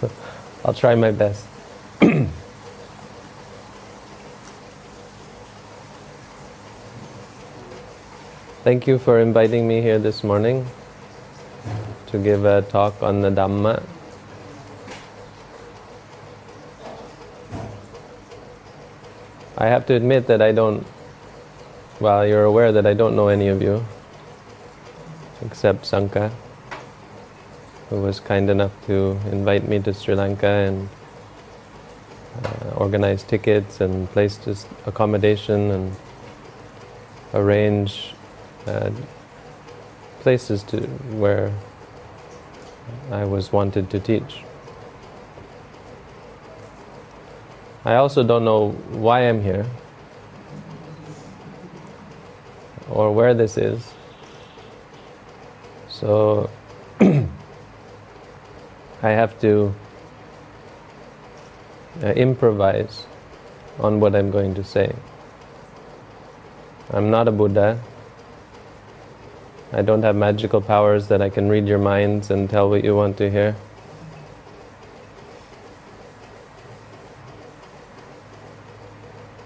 I'll try my best. Thank you for inviting me here this morning to give a talk on the Dhamma. I have to admit that I don't, well, you're aware that I don't know any of you except Sanka, who was kind enough to invite me to Sri Lanka and uh, organize tickets and place just accommodation and arrange uh, places to where I was wanted to teach. I also don't know why I'm here or where this is. So have to uh, improvise on what I'm going to say. I'm not a Buddha. I don't have magical powers that I can read your minds and tell what you want to hear.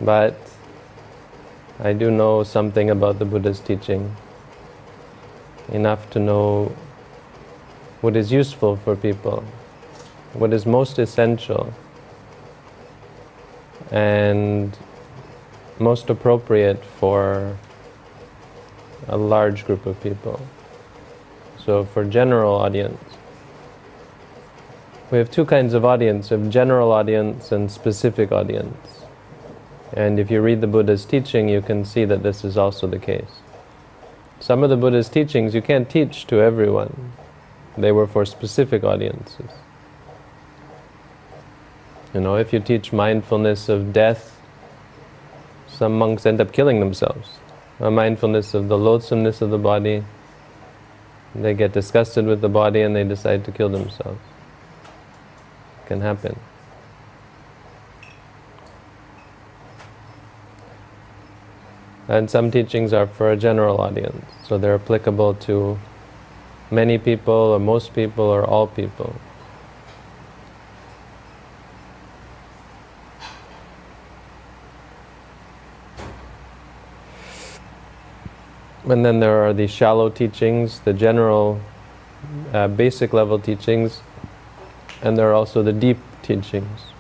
But I do know something about the Buddha's teaching, enough to know what is useful for people, what is most essential, and most appropriate for a large group of people. So for general audience, we have two kinds of audience, have general audience and specific audience. And if you read the Buddha's teaching, you can see that this is also the case. Some of the Buddha's teachings you can't teach to everyone. They were for specific audiences. You know, if you teach mindfulness of death, some monks end up killing themselves a mindfulness of the loathsomeness of the body. They get disgusted with the body and they decide to kill themselves. It can happen. And some teachings are for a general audience, so they're applicable to many people, or most people, or all people. And then there are the shallow teachings, the general, uh, basic level teachings, and there are also the deep teachings.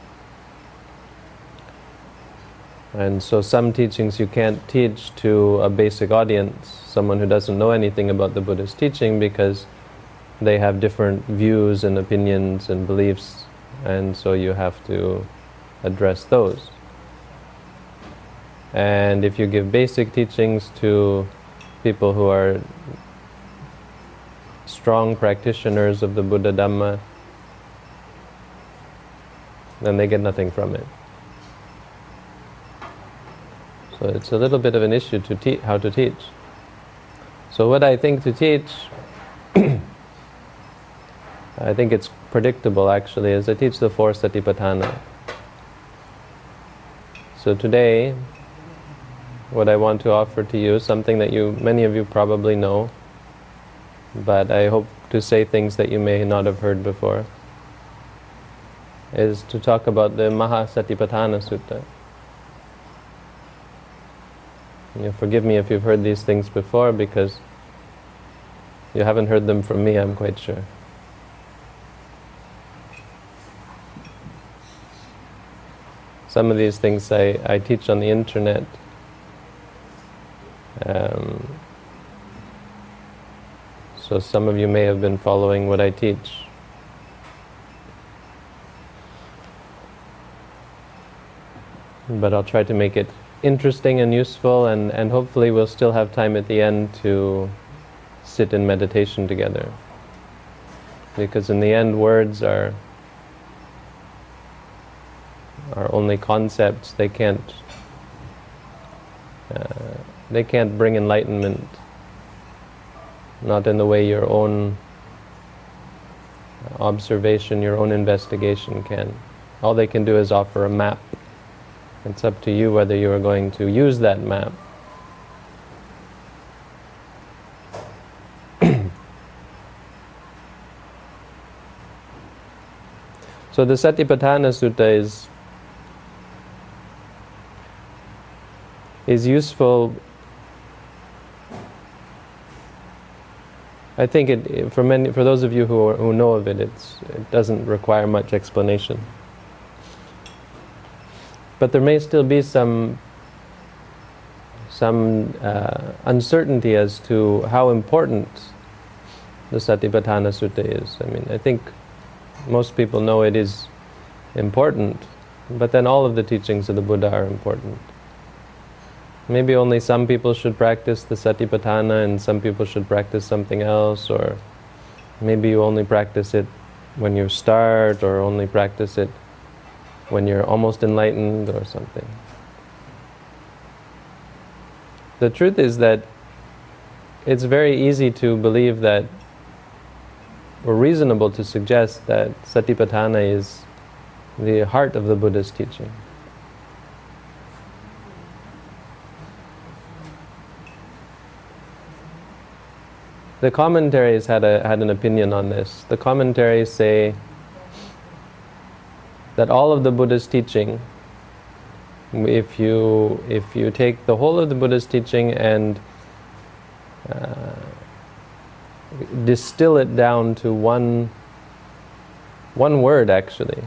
And so some teachings you can't teach to a basic audience, someone who doesn't know anything about the Buddha's teaching, because they have different views and opinions and beliefs, and so you have to address those. And if you give basic teachings to people who are strong practitioners of the Buddha Dhamma, then they get nothing from it. So it's a little bit of an issue to teach how to teach. So what I think to teach, I think it's predictable actually, is I teach the four satipatthana. So today, what I want to offer to you, something that you, many of you probably know, but I hope to say things that you may not have heard before, is to talk about the Mahasatipatthana Sutta. You forgive me if you've heard these things before because you haven't heard them from me, I'm quite sure. Some of these things I, I teach on the internet um, so some of you may have been following what I teach. But I'll try to make it interesting and useful, and, and hopefully, we'll still have time at the end to sit in meditation together. Because in the end, words are, are only concepts, they can't. Uh, they can't bring enlightenment, not in the way your own observation, your own investigation can. All they can do is offer a map. It's up to you whether you are going to use that map. So the Satipatthana Sutta is is useful. I think it, for many, for those of you who, are, who know of it, it's, it doesn't require much explanation. But there may still be some some uh, uncertainty as to how important the Satipatthana Sutta is. I mean, I think most people know it is important, but then all of the teachings of the Buddha are important. Maybe only some people should practice the Satipatthana and some people should practice something else, or maybe you only practice it when you start, or only practice it when you're almost enlightened, or something. The truth is that it's very easy to believe that, or reasonable to suggest that Satipatthana is the heart of the Buddha's teaching. The commentaries had, a, had an opinion on this. The commentaries say that all of the Buddha's teaching if you if you take the whole of the Buddha's teaching and uh, distill it down to one one word actually.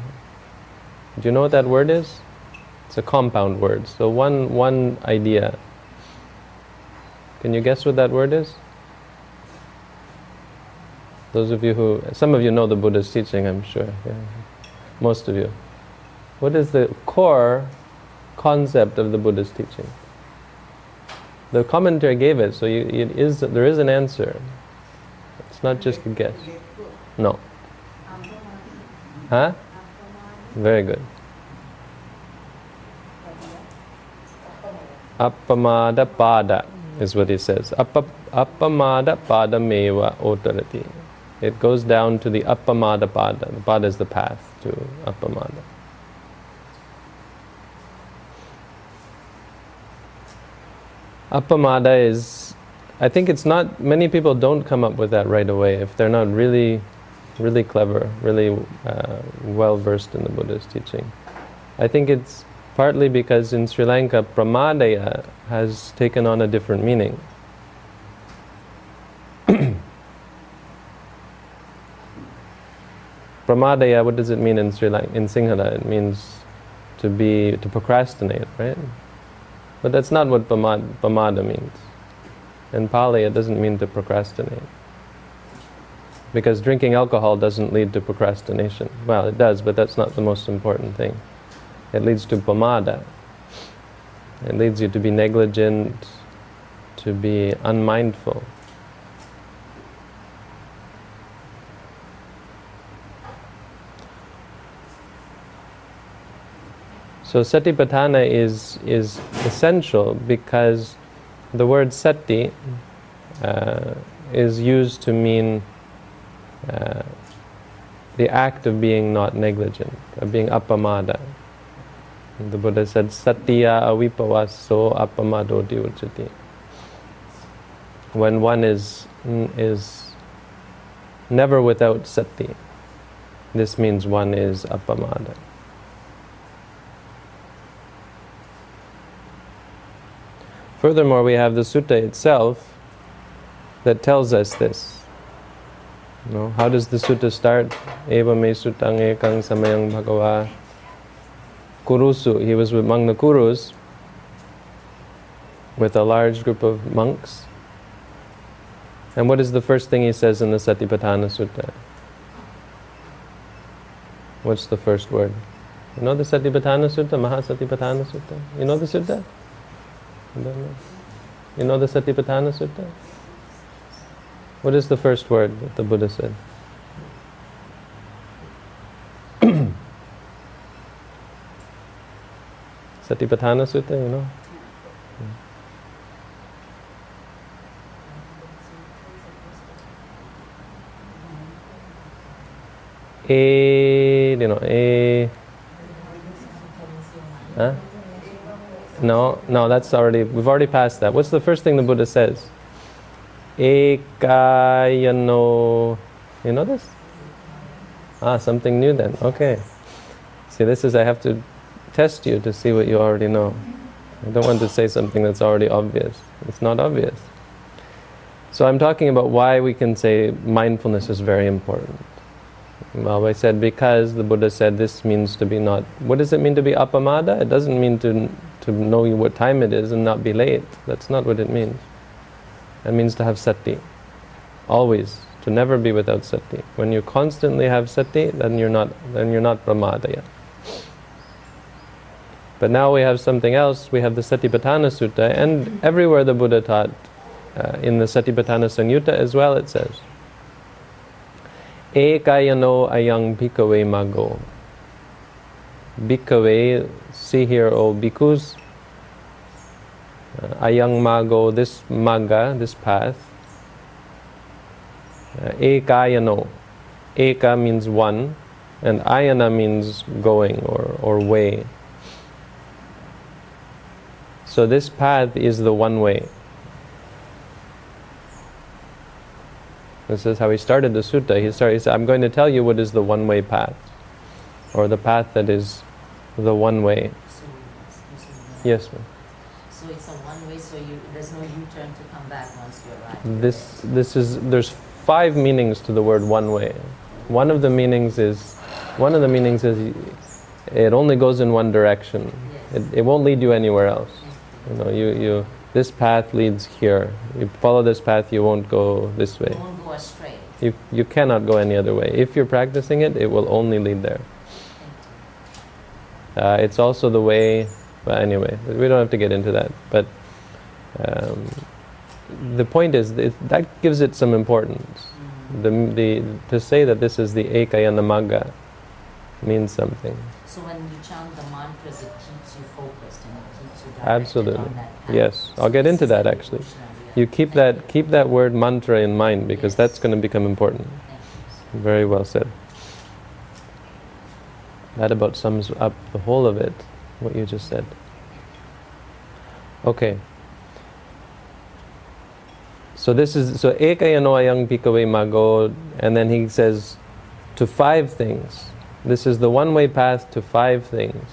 Do you know what that word is? It's a compound word. So one one idea. Can you guess what that word is? Those of you who some of you know the Buddha's teaching, I'm sure. Yeah. Most of you. What is the core concept of the Buddha's teaching. The commentary gave it, so you, it is, there is an answer. It's not just a guess. No. Huh? Very good. Appamada pada is what he says. Appamada pada meva otarati. It goes down to the appamada pada. The pada is the path to appamada. Appamada is, I think it's not, many people don't come up with that right away if they're not really, really clever, really uh, well versed in the Buddhist teaching. I think it's partly because in Sri Lanka, pramadaya has taken on a different meaning. pramadaya, what does it mean in Sri Lanka? In Sinhala, it means to be, to procrastinate, right? But that's not what pamada means. In Pali, it doesn't mean to procrastinate. Because drinking alcohol doesn't lead to procrastination. Well, it does, but that's not the most important thing. It leads to pamada. It leads you to be negligent, to be unmindful. So satipatthana is, is essential because the word sati uh, is used to mean uh, the act of being not negligent, of being appamada. The Buddha said, Satya avipavaso appamadoti uchati. When one is, is never without sati, this means one is appamada. Furthermore, we have the sutta itself that tells us this. You know, how does the sutta start? Eva me sutang ekang samayang bhagava. Kurusu, he was among the Kurus with a large group of monks. And what is the first thing he says in the Satipatthana Sutta? What's the first word? You know the Satipatthana Sutta, Mahasatipatthana Sutta? You know the sutta? You know the Satipatthana Sutta? What is the first word that the Buddha said? Satipatthana Sutta, you know? A, you know, A. Huh? No, no, that's already, we've already passed that. What's the first thing the Buddha says? Ekayano. You know this? Ah, something new then. Okay. See, this is, I have to test you to see what you already know. I don't want to say something that's already obvious. It's not obvious. So I'm talking about why we can say mindfulness is very important. Well, I said because the Buddha said this means to be not. What does it mean to be appamada? It doesn't mean to to know what time it is and not be late. That's not what it means. It means to have sati. Always to never be without sati. When you constantly have sati, then you're not then you're not pramada But now we have something else. We have the Satipatthana Sutta, and everywhere the Buddha taught, uh, in the Satipatthana Samyutta as well, it says, Ekayano ayang bhikkhave mago. Bhikkhave, see here, oh bhikkhus, uh, ayang mago, this magga, this path, uh, ekayano. Eka means one, and ayana means going or, or way. So this path is the one way. This is how he started the sutta. He started. He said, "I'm going to tell you what is the one-way path, or the path that is the one way." So, yes, ma'am. So it's a one way. So you, there's no U-turn to come back once you arrive. This this is there's five meanings to the word one way. One of the meanings is one of the meanings is it only goes in one direction. Yes. It, it won't lead you anywhere else. You know, you, you this path leads here. You follow this path, you won't go this way. You won't go astray. You, you cannot go any other way. If you're practicing it, it will only lead there. Uh, it's also the way, well, anyway, we don't have to get into that. But um, the point is, it, that gives it some importance. The, the, to say that this is the Ekayana Magga means something. So when you chant the mantras, it keeps you focused and it keeps you directed Absolutely. on that path. Yes, I'll get into that actually. You keep that keep that word mantra in mind because that's going to become important. Very well said. That about sums up the whole of it, what you just said. Okay. So this is so ekayano ayang bhikkhave mago, and then he says to five things. This is the one-way path to five things.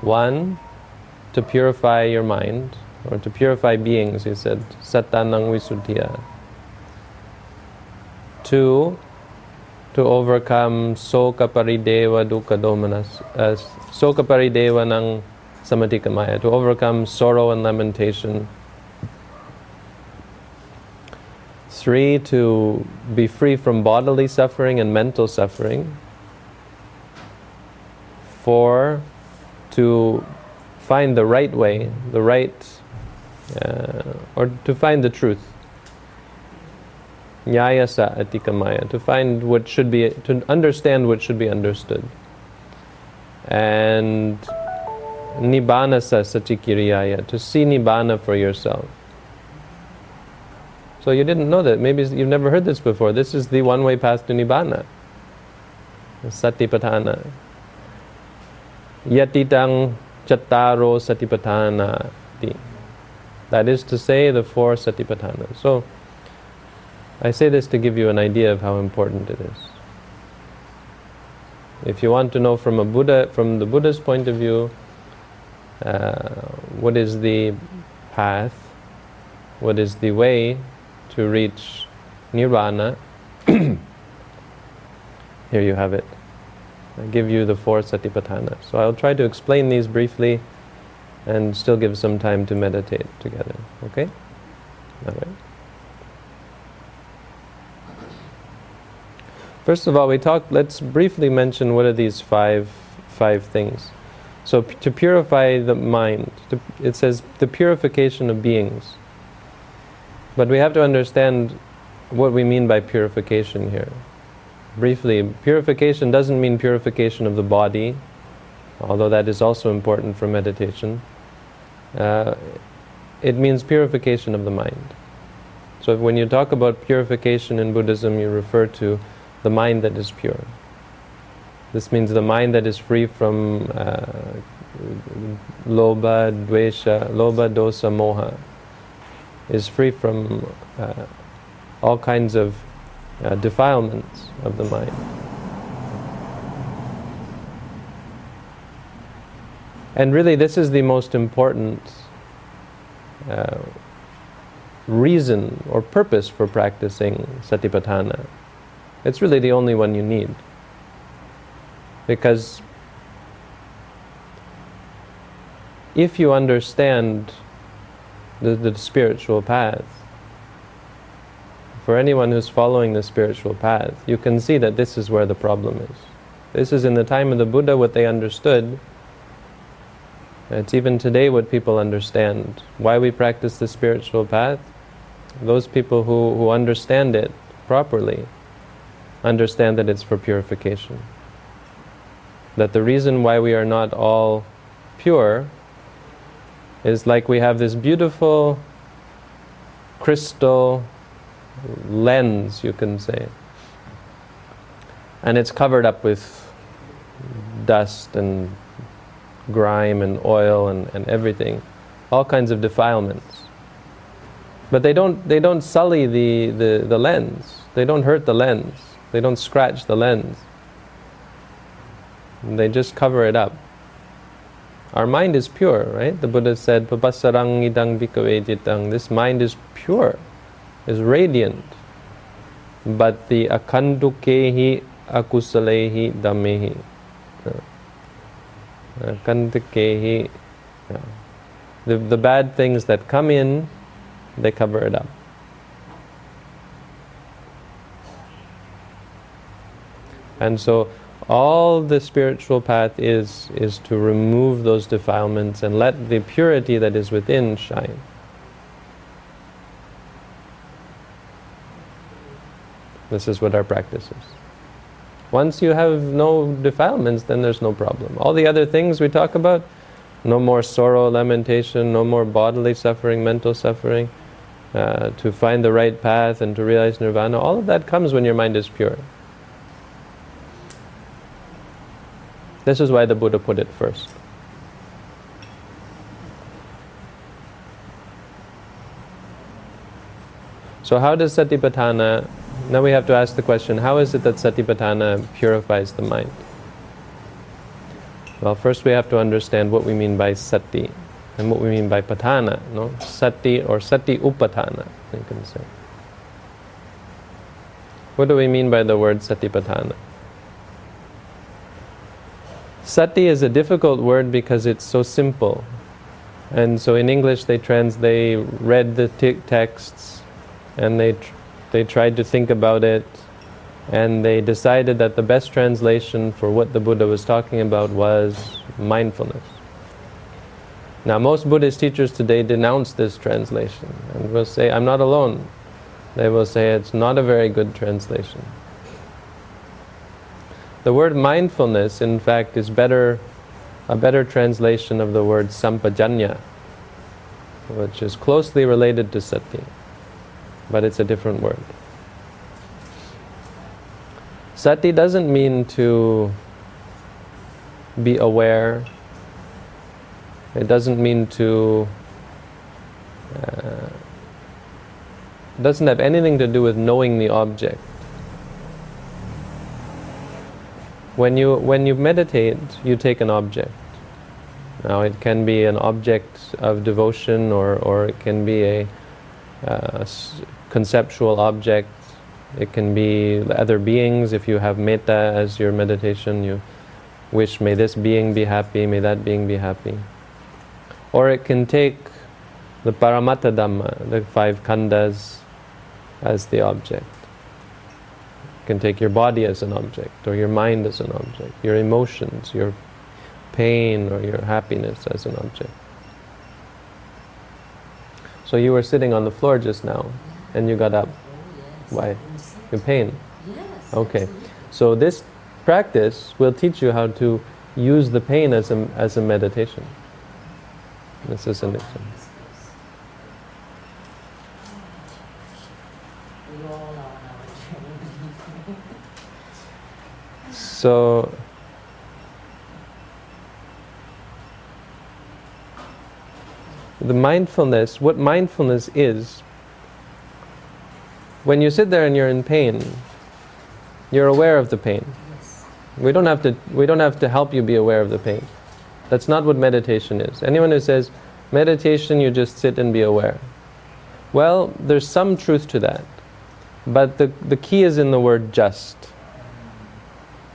One, to purify your mind, or to purify beings, he said, satanang visuddhiya. Two, to overcome soka parideva dukkha domanas, uh, soka parideva ng samatikamaya, to overcome sorrow and lamentation. Three, to be free from bodily suffering and mental suffering. Four, to find the right way, the right, uh, or to find the truth. Nyayasa atikamaya, to find what should be, to understand what should be understood. And nibbanasa satikiriyaya, to see nibbana for yourself. So you didn't know that. Maybe you've never heard this before. This is the one-way path to nibbana. Satipatthana. Yatitang chattaro satipatthana. That is to say, the four satipatthanas. So, I say this to give you an idea of how important it is. If you want to know from a Buddha, from the Buddha's point of view, uh, what is the path, what is the way to reach nirvana, here you have it. I give you the four satipatthanas. So I'll try to explain these briefly and still give some time to meditate together. Okay? All right. First of all, we talked. Let's briefly mention what are these five five things. So to purify the mind, to, it says the purification of beings. But we have to understand what we mean by purification here. Briefly, purification doesn't mean purification of the body, although that is also important for meditation. Uh, it means purification of the mind. So when you talk about purification in Buddhism, you refer to the mind that is pure. This means the mind that is free from uh, lobha, dvesha, lobha, dosa, moha, is free from uh, all kinds of uh, defilements of the mind. And really, this is the most important uh, reason or purpose for practicing satipatthana. It's really the only one you need. Because if you understand the, the spiritual path, for anyone who's following the spiritual path, you can see that this is where the problem is. This is in the time of the Buddha what they understood. It's even today what people understand. Why we practice the spiritual path? Those people who, who understand it properly understand that it's for purification. That the reason why we are not all pure is like we have this beautiful crystal lens, you can say. And it's covered up with dust and grime and oil and, and everything, all kinds of defilements. But they don't, they don't sully the, the, the lens, they don't hurt the lens, they don't scratch the lens. They just cover it up. Our mind is pure, right? The Buddha said, This mind is pure, is radiant. But the akandukehi akusalehi dhamehi. Uh, akandukehi. The, the bad things that come in, they cover it up. And so all the spiritual path is is to remove those defilements and let the purity that is within shine. This is what our practice is. Once you have no defilements, then there's no problem. All the other things we talk about, no more sorrow, lamentation, no more bodily suffering, mental suffering, uh, to find the right path and to realize nirvana, all of that comes when your mind is pure. This is why the Buddha put it first. So, how does Satipatthana? Now we have to ask the question how is it that Satipatthana purifies the mind? Well, first we have to understand what we mean by sati and what we mean by patana. No? Sati or sati upatana, you can say. What do we mean by the word satipatthana? Sati is a difficult word because it's so simple. And so in English they trans they read the texts and they tr- they tried to think about it and they decided that the best translation for what the Buddha was talking about was mindfulness. Now most Buddhist teachers today denounce this translation and will say I'm not alone. They will say it's not a very good translation. The word mindfulness, in fact, is better, a better translation of the word sampajanya, which is closely related to sati, but it's a different word. Sati doesn't mean to be aware. It doesn't mean to. Uh, doesn't have anything to do with knowing the object. When you when you meditate, you take an object. Now it can be an object of devotion, or or it can be a uh, conceptual object. It can be other beings. If you have metta as your meditation, you wish, may this being be happy, may that being be happy. Or it can take the paramattha dhamma, the five khandhas, as the object can take your body as an object, or your mind as an object, your emotions, your pain, or your happiness as an object. So you were sitting on the floor just now, and you got up. Oh, Why? Your pain. Yes. Okay. So this practice will teach you how to use the pain as a, as a meditation. This is an example. We all are on our journey. So, the mindfulness, what mindfulness is, when you sit there and you're in pain, you're aware of the pain. yes. We don't have to, we don't have to help you be aware of the pain. That's not what meditation is. Anyone who says meditation, you just sit and be aware. Well, there's some truth to that. But the, the key is in the word just.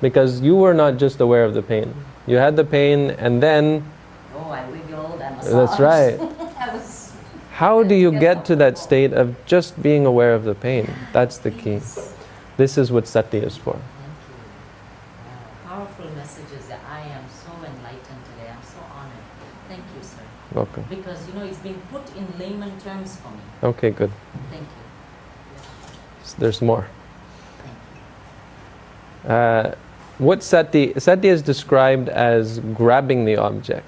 Because you were not just aware of the pain. You had the pain and then. Oh, I wiggled, I massaged. That's right. Was. How do you get to that state of just being aware of the pain? That's the key. This is what sati is for. Thank you. Powerful messages. That I am so enlightened today. I'm so honored. Thank you, sir. Welcome. Because you know it's been put in layman terms for me. Okay, good. Thank you. S- There's more. Thank you. Uh, what sati? Sati is described as grabbing the object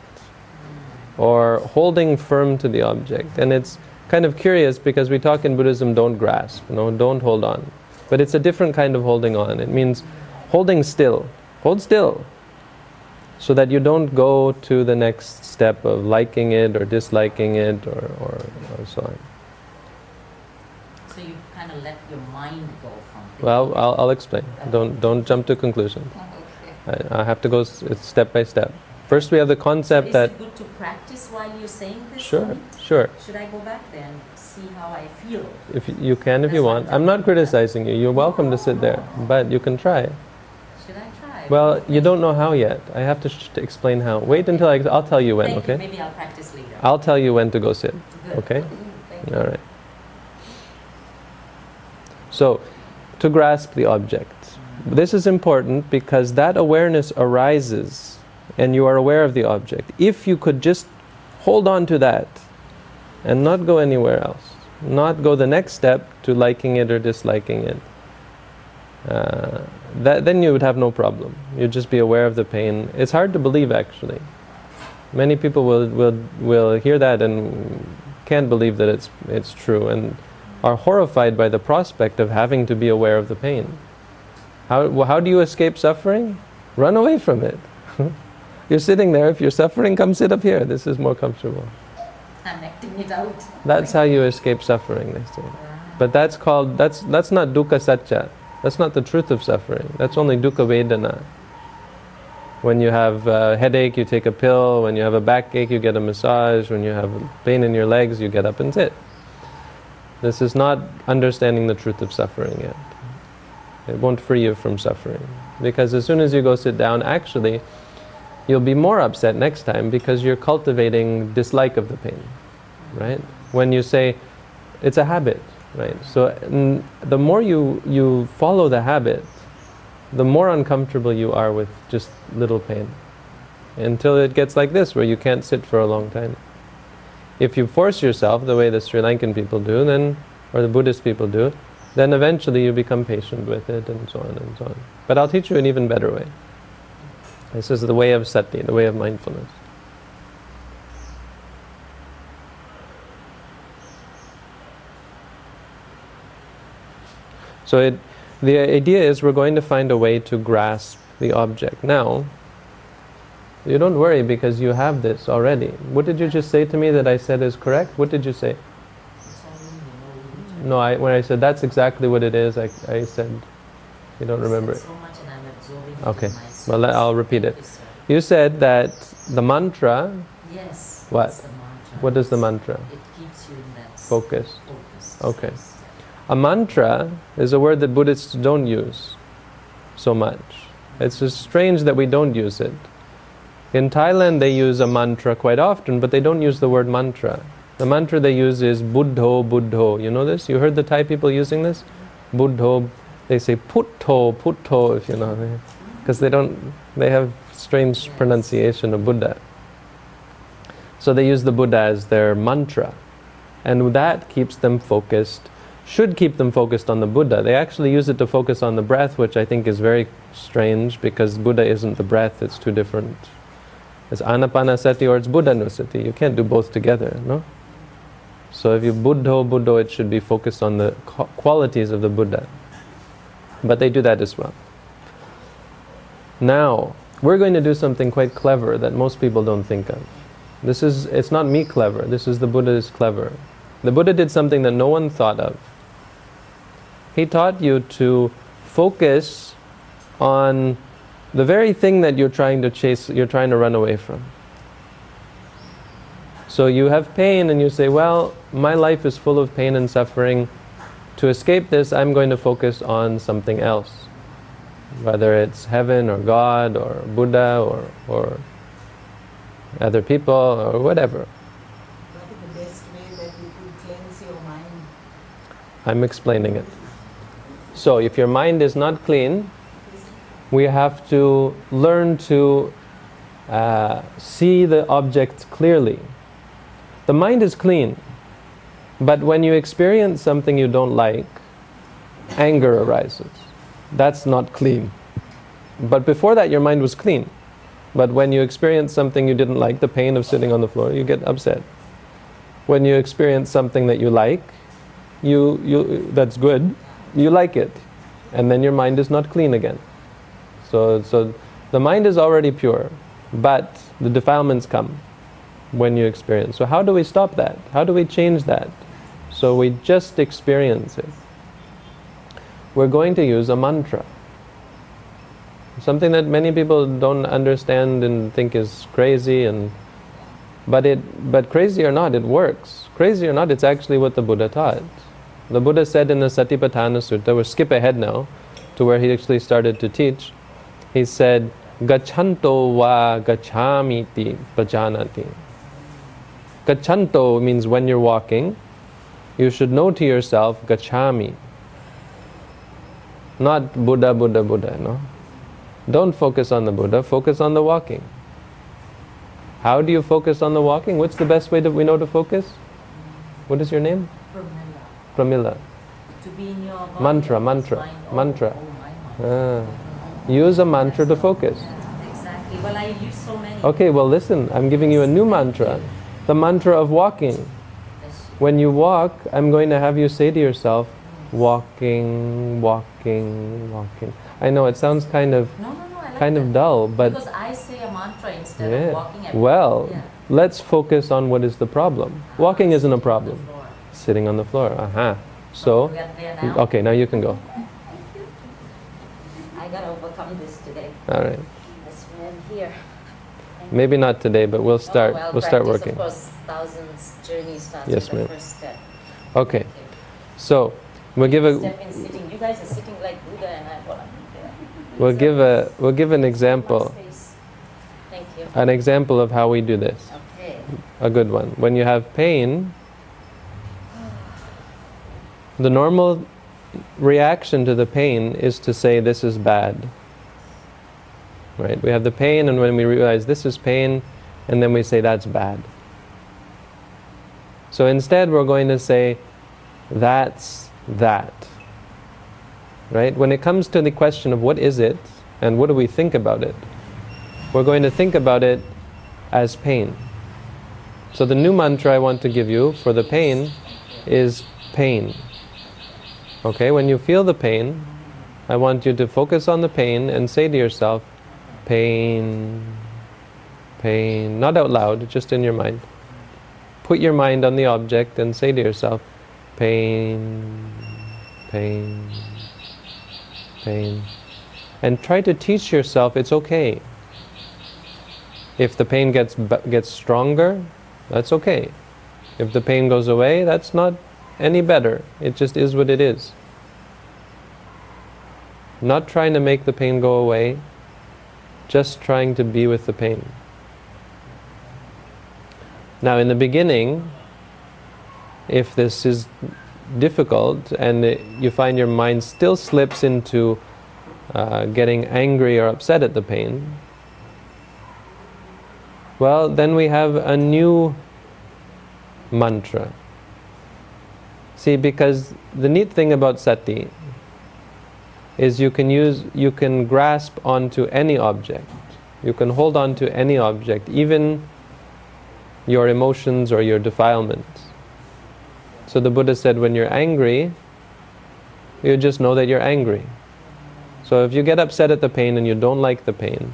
or holding firm to the object, and it's kind of curious because we talk in Buddhism, don't grasp, you know, don't hold on, but it's a different kind of holding on. It means holding still, hold still, so that you don't go to the next step of liking it or disliking it or, or, or so on. So you kind of let your mind. Well, I'll, I'll explain. Don't don't jump to conclusions. Okay. I, I have to go s- step by step. First, we have the concept Is that it good to practice while you're saying this? sure, sure. Should I go back there and see how I feel? If you can, if you want. I'm not criticizing you. You're welcome to sit there, but you can try. Should I try? Well, you don't know how yet. I have to, sh- to explain how. Wait until I, I'll tell you when. Thank you. Okay? Maybe I'll practice later. I'll tell you when to go sit. Good. okay? Thank you. All right. So, to grasp the object. This is important because that awareness arises and you are aware of the object. If you could just hold on to that and not go anywhere else, not go the next step to liking it or disliking it, uh, that, then you would have no problem. You'd just be aware of the pain. It's hard to believe, actually. Many people will, will, will hear that and can't believe that it's, it's true and are horrified by the prospect of having to be aware of the pain. How, how do you escape suffering? Run away from it. you're sitting there. If you're suffering, come sit up here. This is more comfortable. I'm acting it out. That's how you escape suffering, they say. But that's called, that's, that's not dukkha satcha. That's not the truth of suffering. That's only dukkha vedana. When you have a headache, you take a pill. When you have a backache, you get a massage. When you have pain in your legs, you get up and sit. This is not understanding the truth of suffering yet. It won't free you from suffering. Because as soon as you go sit down, actually, you'll be more upset next time because you're cultivating dislike of the pain. Right? When you say, it's a habit, right? So the more you, you follow the habit, the more uncomfortable you are with just little pain. Until it gets like this, where you can't sit for a long time. If you force yourself, the way the Sri Lankan people do, then, or the Buddhist people do, then eventually you become patient with it and so on and so on. But I'll teach you an even better way. This is the way of sati, the way of mindfulness. So it, the idea is we're going to find a way to grasp the object. Now, you don't worry because you have this already. What did you just say to me that I said is correct? What did you say? No, I, when I said that's exactly what it is, I, I said, you don't remember it. So much and I'm absorbing it Okay. Well, I'll repeat it. you, said that the mantra, Yes. What? what is the mantra? It keeps you in that Focus. focused Okay. A mantra is a word that Buddhists don't use so much. It's just strange that we don't use it. In Thailand, they use a mantra quite often, but they don't use the word mantra. The mantra they use is Buddho, Buddho. You know this? You heard the Thai people using this? Buddho. They say Putto, Putto, if you know. Because they don't, they have strange pronunciation of Buddha. So they use the Buddha as their mantra. And that keeps them focused, should keep them focused on the Buddha. They actually use it to focus on the breath, which I think is very strange because Buddha isn't the breath, it's two different. It's anapanasati or it's buddhanusati. You can't do both together, no? So if you buddho, buddho, it should be focused on the qualities of the Buddha. But they do that as well. Now, we're going to do something quite clever that most people don't think of. This is, it's not me clever, this is the Buddha is clever. The Buddha did something that no one thought of. He taught you to focus on the very thing that you're trying to chase, you're trying to run away from. So you have pain and you say, well, my life is full of pain and suffering. To escape this, I'm going to focus on something else. Whether it's heaven or God or Buddha or, or other people or whatever. What is the best way that you could cleanse your mind? I'm explaining it. So, if your mind is not clean, we have to learn to uh, see the object clearly. The mind is clean, but when you experience something you don't like, anger arises. That's not clean. But before that, your mind was clean. But when you experience something you didn't like, the pain of sitting on the floor, you get upset. When you experience something that you like, you, you, that's good, you like it. And then your mind is not clean again. So, so the mind is already pure, but the defilements come when you experience. So, how do we stop that? How do we change that? So, we just experience it. We're going to use a mantra. Something that many people don't understand and think is crazy and but it but crazy or not, it works. Crazy or not, it's actually what the Buddha taught. The Buddha said in the Satipatthana Sutta, we'll skip ahead now to where he actually started to teach. He said, Gachanto va gachamiti pajanati. Gachanto means when you're walking, you should know to yourself, Gachami. Not Buddha, Buddha, Buddha, no? Don't focus on the Buddha, focus on the walking. How do you focus on the walking? What's the best way that we know to focus? What is your name? Pramila. Pramila. To be in your Mantra, mantra, mind. Oh, mantra. Oh. Ah. Use a mantra to focus. Exactly. Well, I use so many. Okay, well, listen, I'm giving you a new mantra. The mantra of walking. When you walk, I'm going to have you say to yourself, walking, walking, walking. I know it sounds kind of No, no, no. Like kind that. of dull, but because I say a mantra instead yeah. of walking. Every Well, yeah. let's focus on what is the problem. Uh-huh. Walking isn't a problem. Sitting on the floor. Uh-huh. Aha. So, there now. okay, now you can go. I gotta overcome this today. All right. That's why I'm here. Maybe not today, but we'll oh, start. Oh, well, we'll start working. Of course, thousands journey starts Yes, with ma'am. the first step. Okay. So, we'll give a Step in sitting. You guys are sitting like Buddha, and I be we'll give a we'll give an example. Thank you. An example of how we do this. Okay. A good one. When you have pain, the normal reaction to the pain is to say this is bad. Right? We have the pain and when we realize this is pain and then we say that's bad. So instead we're going to say that's that. Right? When it comes to the question of what is it and what do we think about it, we're going to think about it as pain. So the new mantra I want to give you for the pain is pain. Okay, when you feel the pain, I want you to focus on the pain and say to yourself, pain, pain, not out loud, just in your mind. Put your mind on the object and say to yourself, pain, pain, pain. And try to teach yourself it's okay. If the pain gets gets stronger, that's okay. If the pain goes away, that's not any better. It just is what it is. Not trying to make the pain go away, just trying to be with the pain. Now, in the beginning, if this is difficult and it, you find your mind still slips into uh, getting angry or upset at the pain, well, then we have a new mantra. See, because the neat thing about sati is you can use, you can grasp onto any object. You can hold on to any object, even your emotions or your defilements. So the Buddha said, when you're angry, you just know that you're angry. So if you get upset at the pain and you don't like the pain,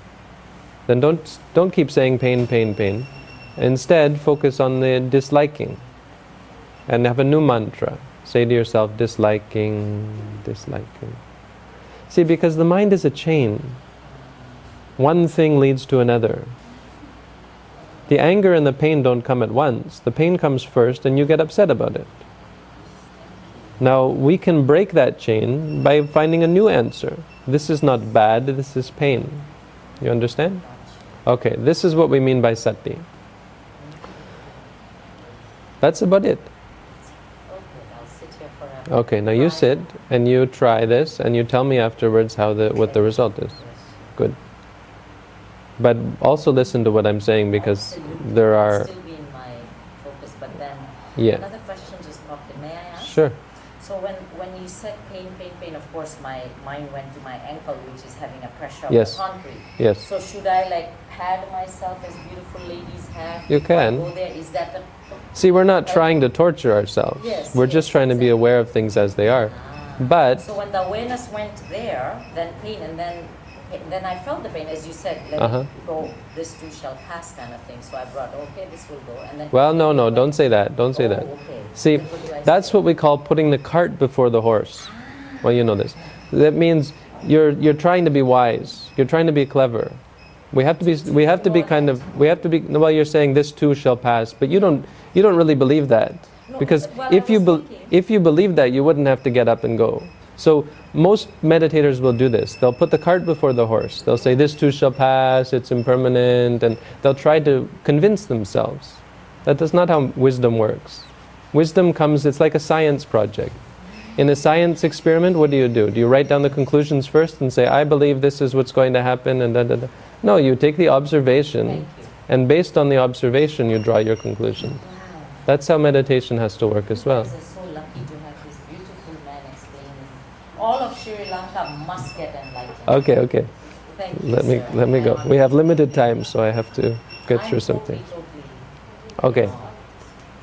then don't don't keep saying pain, pain, pain. Instead, focus on the disliking, and have a new mantra. Say to yourself, disliking, disliking. See, because the mind is a chain. One thing leads to another. The anger and the pain don't come at once. The pain comes first, and you get upset about it. Now, we can break that chain by finding a new answer. This is not bad, this is pain. You understand? Okay, this is what we mean by sati. That's about it. Okay, I'll sit here forever. Okay, now you sit and you try this and you tell me afterwards how the what the result is. Good. But also listen to what I'm saying because Absolutely. there are still be in my focus, but then yeah. another question just popped in. May I ask? Sure. So when, when you said pain, pain, pain, of course my mind went to my ankle, which is having a pressure on Yes. of the concrete. Yes. So should I like pad myself as beautiful ladies have? You I can. Go there? Is that the See, we're not trying to torture ourselves. Yes, We're just yes, trying to be aware of things as they are. Ah. But So when the awareness went there, then pain, and then then I felt the pain, as you said, let Uh-huh. go. This too shall pass, kind of thing. So I brought, okay, this will go, and then. well, no, no, don't say that. Don't say Oh, that. okay. See, what that's say? what we call putting the cart before the horse. Well, you know this. That means you're you're trying to be wise. You're trying to be clever. We have to be we have to be kind of we have to be well you're saying this too shall pass, but you don't you don't really believe that. Because if you be, if you believe that, you wouldn't have to get up and go. So most meditators will do this. They'll put the cart before the horse. They'll say this too shall pass, it's impermanent, and they'll try to convince themselves. That is not how wisdom works. Wisdom comes, it's like a science project. In a science experiment, what do you do? Do you write down the conclusions first and say, I believe this is what's going to happen, and da da da? No, you take the observation, and based on the observation, you draw your conclusion. Wow. That's how meditation has to work as well. You guys are so lucky to have this beautiful man explaining. All of Sri Lanka must get enlightened. Okay, okay. Thank you, Let me sir. let me go. We have limited time, so I have to get I'm through something. Totally, totally, Okay.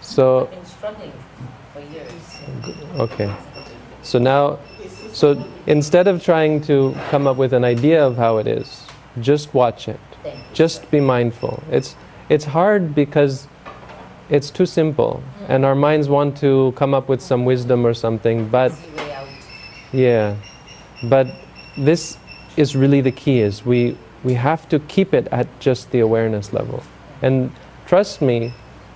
So I've been struggling for years. okay. So now, so instead of trying to come up with an idea of how it is, just watch it. Just be mindful. It's it's hard because it's too simple, mm. and our minds want to come up with some wisdom or something. But Easy way out. yeah, but this is really the key. Is we we have to keep it at just the awareness level, and trust me,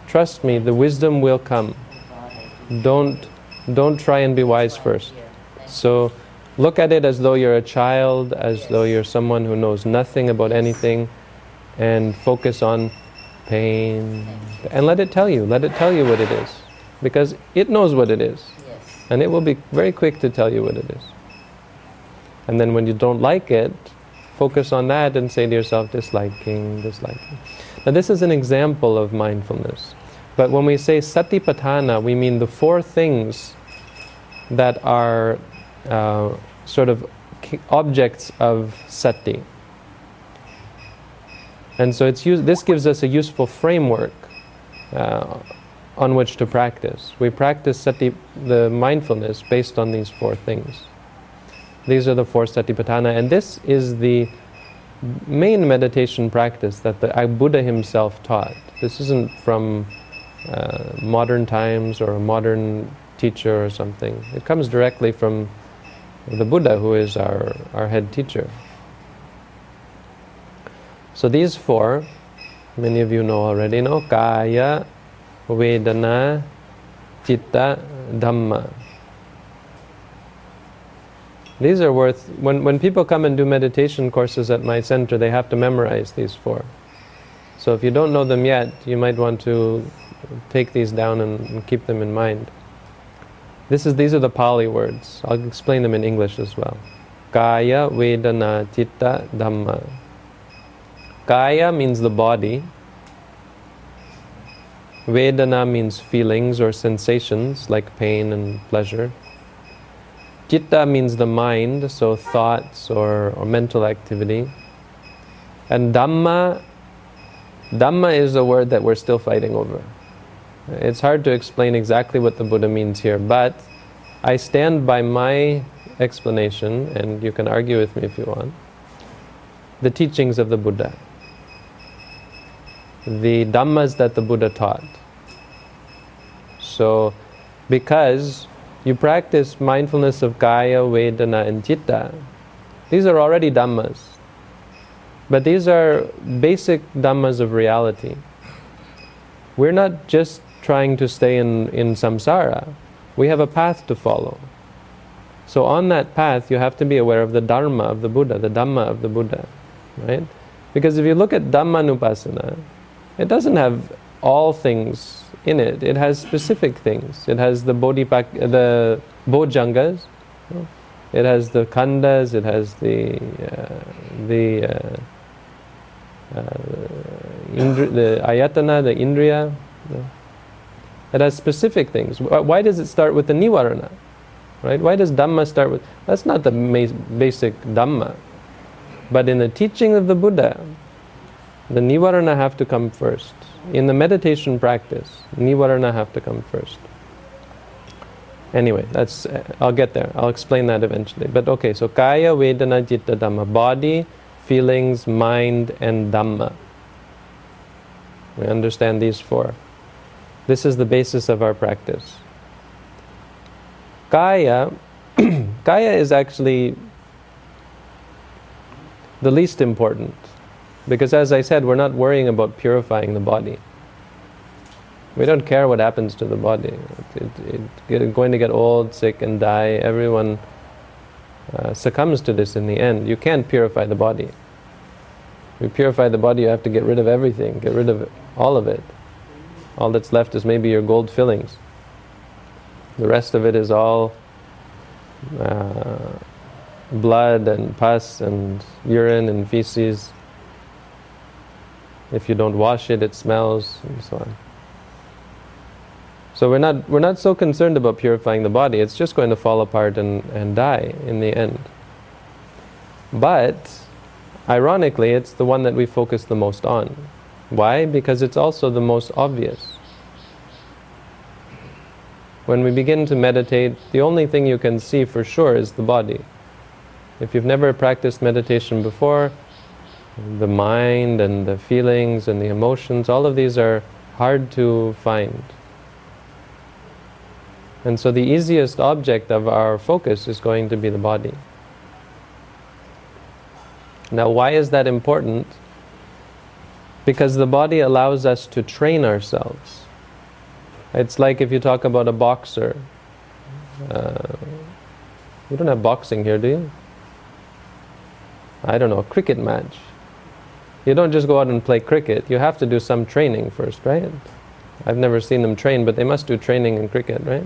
trust me, the wisdom will come. Oh Don't don't try and be wise that's why I'm first. here. Thank you. So look at it as though you're a child, as though you're someone who knows nothing about anything, and focus on pain. And let it tell you, let it tell you what it is. Because it knows what it is. Yes. And it will be very quick to tell you what it is. And then when you don't like it, focus on that and say to yourself, disliking, disliking. Now, this is an example of mindfulness. But when we say satipatthana, we mean the four things that are uh, sort of objects of sati. And so it's use, this gives us a useful framework uh, on which to practice. We practice sati, the mindfulness based on these four things. These are the four satipatthana, and this is the main meditation practice that the Buddha himself taught. This isn't from uh, modern times or a modern teacher or something. It comes directly from the Buddha, who is our, our head teacher. So these four, many of you know already, no? Kaya, Vedana, Chitta, Dhamma. These are worth, when, when people come and do meditation courses at my center, they have to memorize these four. So if you don't know them yet, you might want to take these down and, and keep them in mind. This is, these are the Pali words. I'll explain them in English as well. Kaya, Vedana, Chitta, Dhamma. Kaya means the body. Vedana means feelings or sensations like pain and pleasure. Chitta means the mind, so thoughts or, or mental activity. And Dhamma, Dhamma is a word that we're still fighting over. It's hard to explain exactly what the Buddha means here, but I stand by my explanation, and you can argue with me if you want. The teachings of the Buddha, the Dhammas that the Buddha taught. So, because you practice mindfulness of Kaya, Vedana, and Chitta, these are already Dhammas. But these are basic Dhammas of reality. we're not just trying to stay in, in samsara, we have a path to follow. So on that path, you have to be aware of the dharma of the Buddha, the dhamma of the Buddha, right? Because if you look at dhammanupassana, it doesn't have all things in it. It has specific things. It has the bodhipak, the bojjhangas. It has the khandhas. It has the uh, the uh, uh, indri- the ayatana, the indriya. It has specific things. Why does it start with the nivarana? Right? Why does Dhamma start with? That's not the basic Dhamma. But in the teaching of the Buddha, the nivarana have to come first. In the meditation practice, nivarana have to come first. Anyway, that's I'll get there. I'll explain that eventually. But okay, so kaya, vedana, citta, dhamma, body, feelings, mind, and dhamma. We understand these four. This is the basis of our practice. Kaya, kaya is actually the least important. Because as I said, we're not worrying about purifying the body. We don't care what happens to the body. It, it, it's going to get old, sick, and die. Everyone uh, succumbs to this in the end. You can't purify the body. You purify the body, you have to get rid of everything, get rid of all of it. All that's left is maybe your gold fillings. The rest of it is all uh, blood and pus and urine and feces. If you don't wash it, it smells and so on. So we're not we're not so concerned about purifying the body. It's just going to fall apart and, and die in the end. But ironically, it's the one that we focus the most on. Why? Because it's also the most obvious. When we begin to meditate, the only thing you can see for sure is the body. If you've never practiced meditation before, the mind and the feelings and the emotions, all of these are hard to find. And so the easiest object of our focus is going to be the body. Now, why is that important? Because the body allows us to train ourselves. It's like if you talk about a boxer. Uh, you don't have boxing here, do you? I don't know, a cricket match. You don't just go out and play cricket, you have to do some training first, right? I've never seen them train, but they must do training in cricket, right?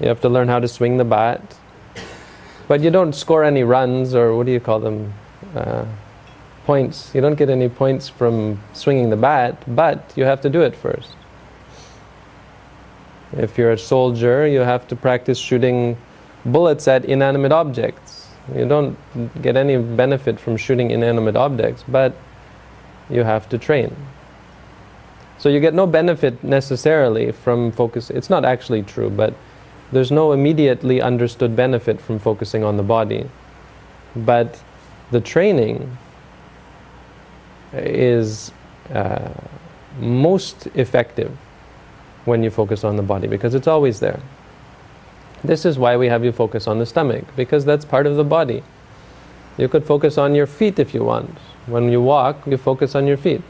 You have to learn how to swing the bat. But you don't score any runs, or what do you call them? Uh, points. You don't get any points from swinging the bat, but you have to do it first. If you're a soldier, you have to practice shooting bullets at inanimate objects. You don't get any benefit from shooting inanimate objects, but you have to train. So you get no benefit necessarily from focus. It's not actually true, but there's no immediately understood benefit from focusing on the body. But the training is uh, most effective when you focus on the body because it's always there. This is why we have you focus on the stomach because that's part of the body. You could focus on your feet if you want. When you walk, you focus on your feet.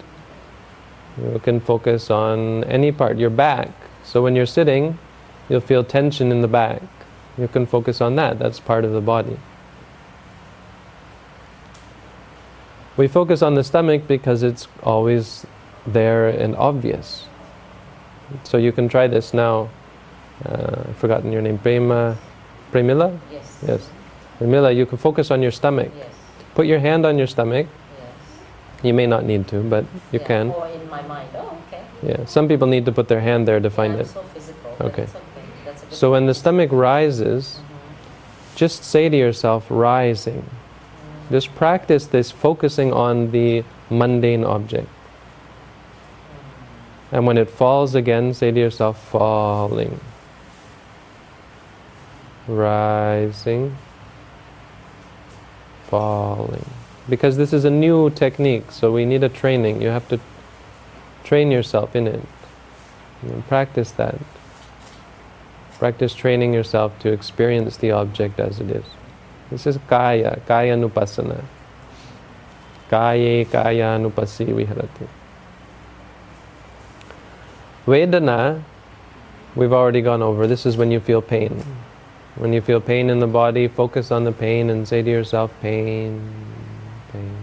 You can focus on any part, your back. So when you're sitting, you'll feel tension in the back. You can focus on that, that's part of the body. We focus on the stomach because it's always there and obvious. So you can try this now. Uh, I've forgotten your name, Prema, Premila? Yes. Yes. Premila, you can focus on your stomach. Yes. Put your hand on your stomach. Yes. You may not need to, but you yeah. can. Or in my mind. Oh, okay. Yeah. Some people need to put their hand there to find yeah, it. So physical. Okay. okay. That's a good So when the stomach rises, Mhm. just say to yourself, rising. Just practice this focusing on the mundane object. And when it falls again, say to yourself, falling. Rising. Falling. Because this is a new technique, so we need a training. You have to train yourself in it. Know, practice that. Practice training yourself to experience the object as it is. This is kaya, kaya nupassana. Kaye kaya nupasi viharati. Vedana, we've already gone over. This is when you feel pain. When you feel pain in the body, focus on the pain and say to yourself, pain, pain,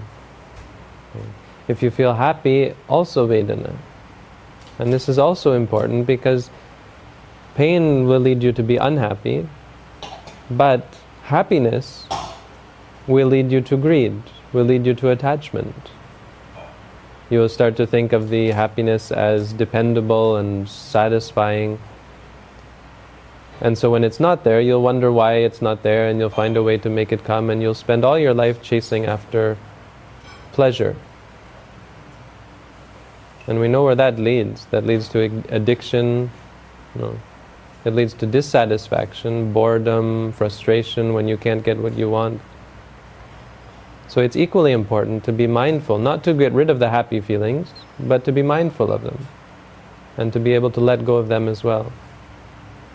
pain. If you feel happy, also Vedana. And this is also important because pain will lead you to be unhappy, but happiness will lead you to greed, will lead you to attachment. You will start to think of the happiness as dependable and satisfying. And so when it's not there, you'll wonder why it's not there and you'll find a way to make it come and you'll spend all your life chasing after pleasure. And we know where that leads. That leads to addiction, you know, it leads to dissatisfaction, boredom, frustration when you can't get what you want. So it's equally important to be mindful, not to get rid of the happy feelings, but to be mindful of them and to be able to let go of them as well.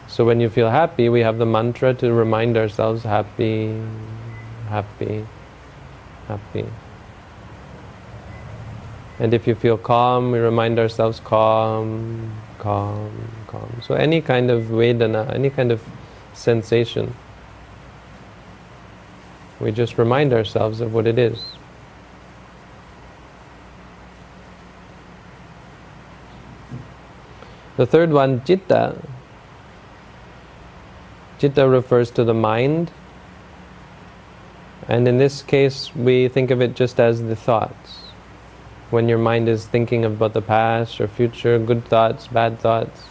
So when you feel happy, we have the mantra to remind ourselves happy, happy, happy. And if you feel calm, we remind ourselves calm, calm, calm. So any kind of Vedana, any kind of sensation we just remind ourselves of what it is. The third one, citta. Citta refers to the mind. And in this case, we think of it just as the thoughts. When your mind is thinking about the past or future, good thoughts, bad thoughts.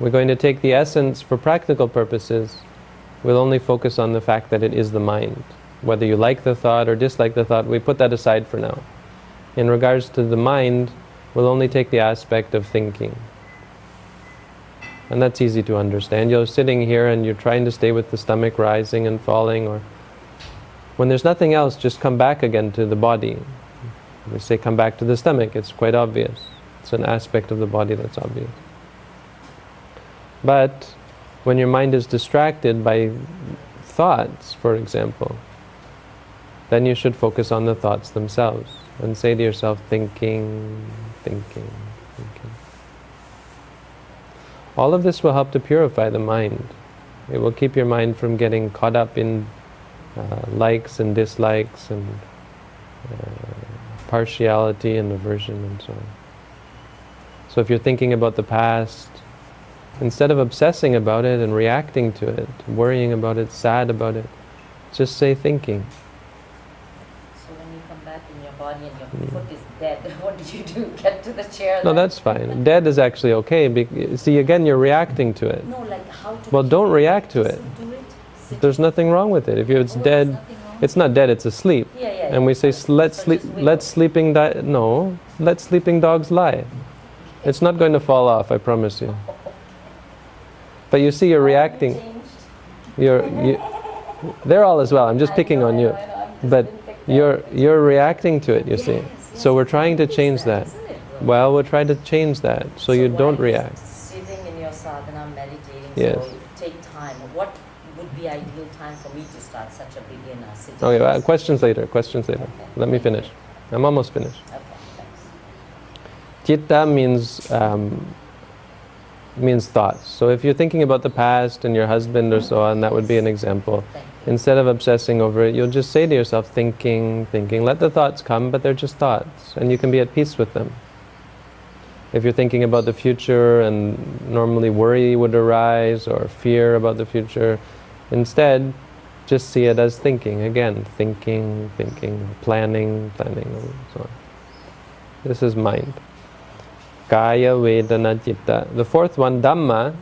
We're going to take the essence for practical purposes we'll only focus on the fact that it is the mind. Whether you like the thought or dislike the thought, we put that aside for now. In regards to the mind, we'll only take the aspect of thinking. And that's easy to understand. You're sitting here and you're trying to stay with the stomach rising and falling, or when there's nothing else, just come back again to the body. We say come back to the stomach, it's quite obvious. It's an aspect of the body that's obvious. But when your mind is distracted by thoughts, for example, then you should focus on the thoughts themselves and say to yourself, thinking, thinking, thinking. All of this will help to purify the mind. It will keep your mind from getting caught up in uh, likes and dislikes and uh, partiality and aversion and so on. So if you're thinking about the past, Instead of obsessing about it and reacting to it, worrying about it, sad about it, just say thinking. So when you come back in your body and your mm. foot is dead, what do you do? Get to the chair? No, that's fine. dead is actually okay. Be- see, again, you're reacting to it. No, like how to. Well, don't react to it. it. There's nothing wrong with it. If it's oh, dead, it's not dead. It's asleep. Yeah, yeah. And we say, let sleep. Let sleeping di- No, let sleeping dogs lie. It's not going to fall off. I promise you. But you see, you're reacting. You're, you, they're all as well. I'm just picking on you. But you're, you're reacting to it, you see. So we're trying to change that. Well, we're trying to change that so you don't react. Sitting in your sadhana, meditating, yes. take time. What would be ideal time for me to start such a beginner sitting? Okay, well, questions later. Questions later. Let me finish. I'm almost finished. Okay, thanks. Citta means um, means thoughts. So if you're thinking about the past and your husband or so on, that would be an example. Instead of obsessing over it, you'll just say to yourself, thinking, thinking. Let the thoughts come, but they're just thoughts, and you can be at peace with them. If you're thinking about the future and normally worry would arise or fear about the future, instead, just see it as thinking. Again, thinking, thinking, planning, planning, and so on. This is mind. Kaya, Vedana, Citta. The fourth one, Dhamma.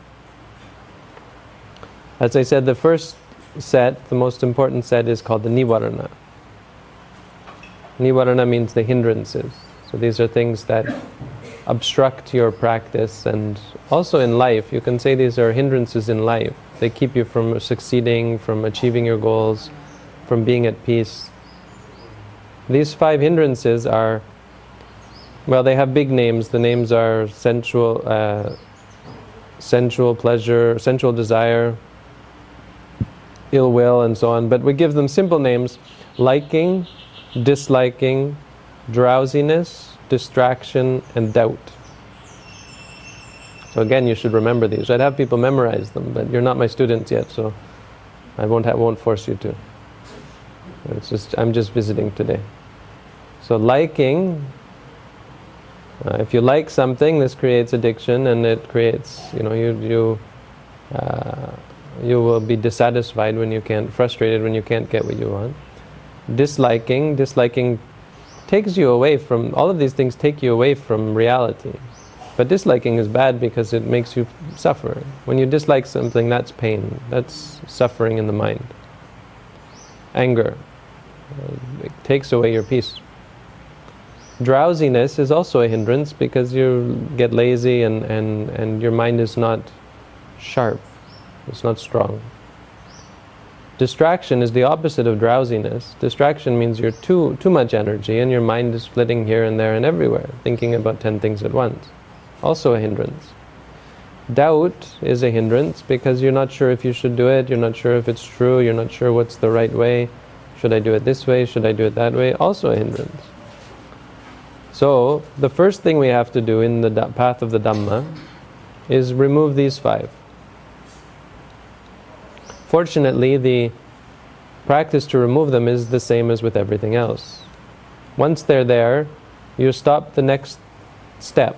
As I said, the first set, the most important set, is called the Nivarana. Nivarana means the hindrances. So these are things that obstruct your practice and also in life. You can say these are hindrances in life. They keep you from succeeding, from achieving your goals, from being at peace. These five hindrances are well, they have big names. The names are sensual, uh, sensual pleasure, sensual desire, ill will, and so on. But we give them simple names liking, disliking, drowsiness, distraction, and doubt. So again, you should remember these. I'd have people memorize them, but you're not my students yet, so I won't won't force you to. It's just I'm just visiting today. So liking. Uh, if you like something, this creates addiction, and it creates you know you you. Uh, you will be dissatisfied when you can't, frustrated when you can't get what you want. Disliking, disliking takes you away from, all of these things take you away from reality. But disliking is bad because it makes you suffer. When you dislike something, that's pain, that's suffering in the mind. Anger, uh, it takes away your peace. Drowsiness is also a hindrance because you get lazy and, and, and your mind is not sharp. It's not strong. Distraction is the opposite of drowsiness. Distraction means you're too too much energy and your mind is flitting here and there and everywhere, thinking about ten things at once. Also a hindrance. Doubt is a hindrance because you're not sure if you should do it, you're not sure if it's true, you're not sure what's the right way. Should I do it this way? Should I do it that way? Also a hindrance. So, the first thing we have to do in the path of the Dhamma is remove these five. Fortunately, the practice to remove them is the same as with everything else. Once they're there, you stop the next step.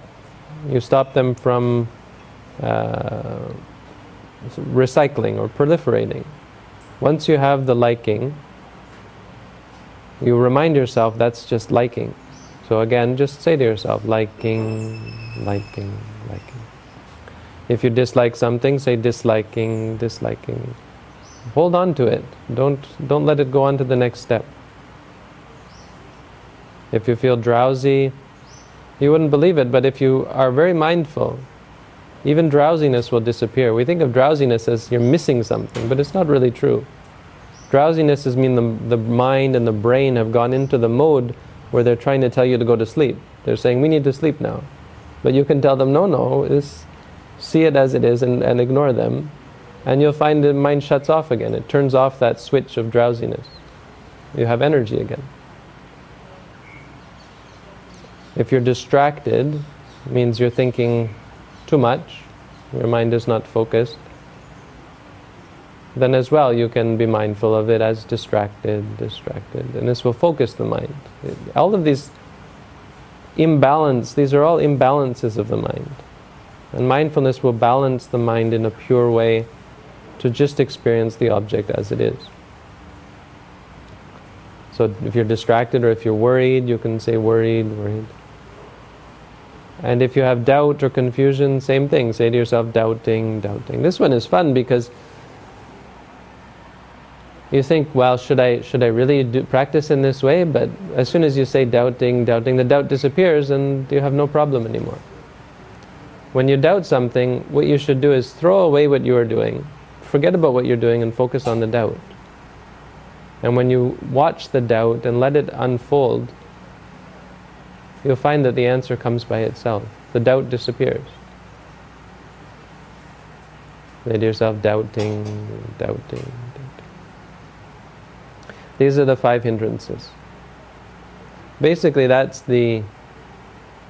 You stop them from uh, recycling or proliferating. Once you have the liking, you remind yourself that's just liking. So again, just say to yourself, liking, liking, liking. If you dislike something, say disliking, disliking. Hold on to it. Don't, don't let it go on to the next step. If you feel drowsy, you wouldn't believe it, but if you are very mindful, even drowsiness will disappear. We think of drowsiness as you're missing something, but it's not really true. Drowsiness is mean the, the mind and the brain have gone into the mode where they're trying to tell you to go to sleep. They're saying, we need to sleep now. But you can tell them, no, no, is see it as it is and, and ignore them and you'll find the mind shuts off again. It turns off that switch of drowsiness. You have energy again. If you're distracted, means you're thinking too much, your mind is not focused, then as well you can be mindful of it as distracted, distracted, and this will focus the mind. All of these imbalance, these are all imbalances of the mind. And mindfulness will balance the mind in a pure way to just experience the object as it is. So if you're distracted or if you're worried, you can say worried, worried. And if you have doubt or confusion, same thing. Say to yourself, doubting, doubting. This one is fun because you think, well, should I should I really do, practice in this way? But as soon as you say doubting, doubting, the doubt disappears and you have no problem anymore. When you doubt something, what you should do is throw away what you are doing forget about what you're doing and focus on the doubt. And when you watch the doubt and let it unfold, you'll find that the answer comes by itself. The doubt disappears. Say to yourself, doubting, doubting, doubting. These are the five hindrances. Basically, that's the,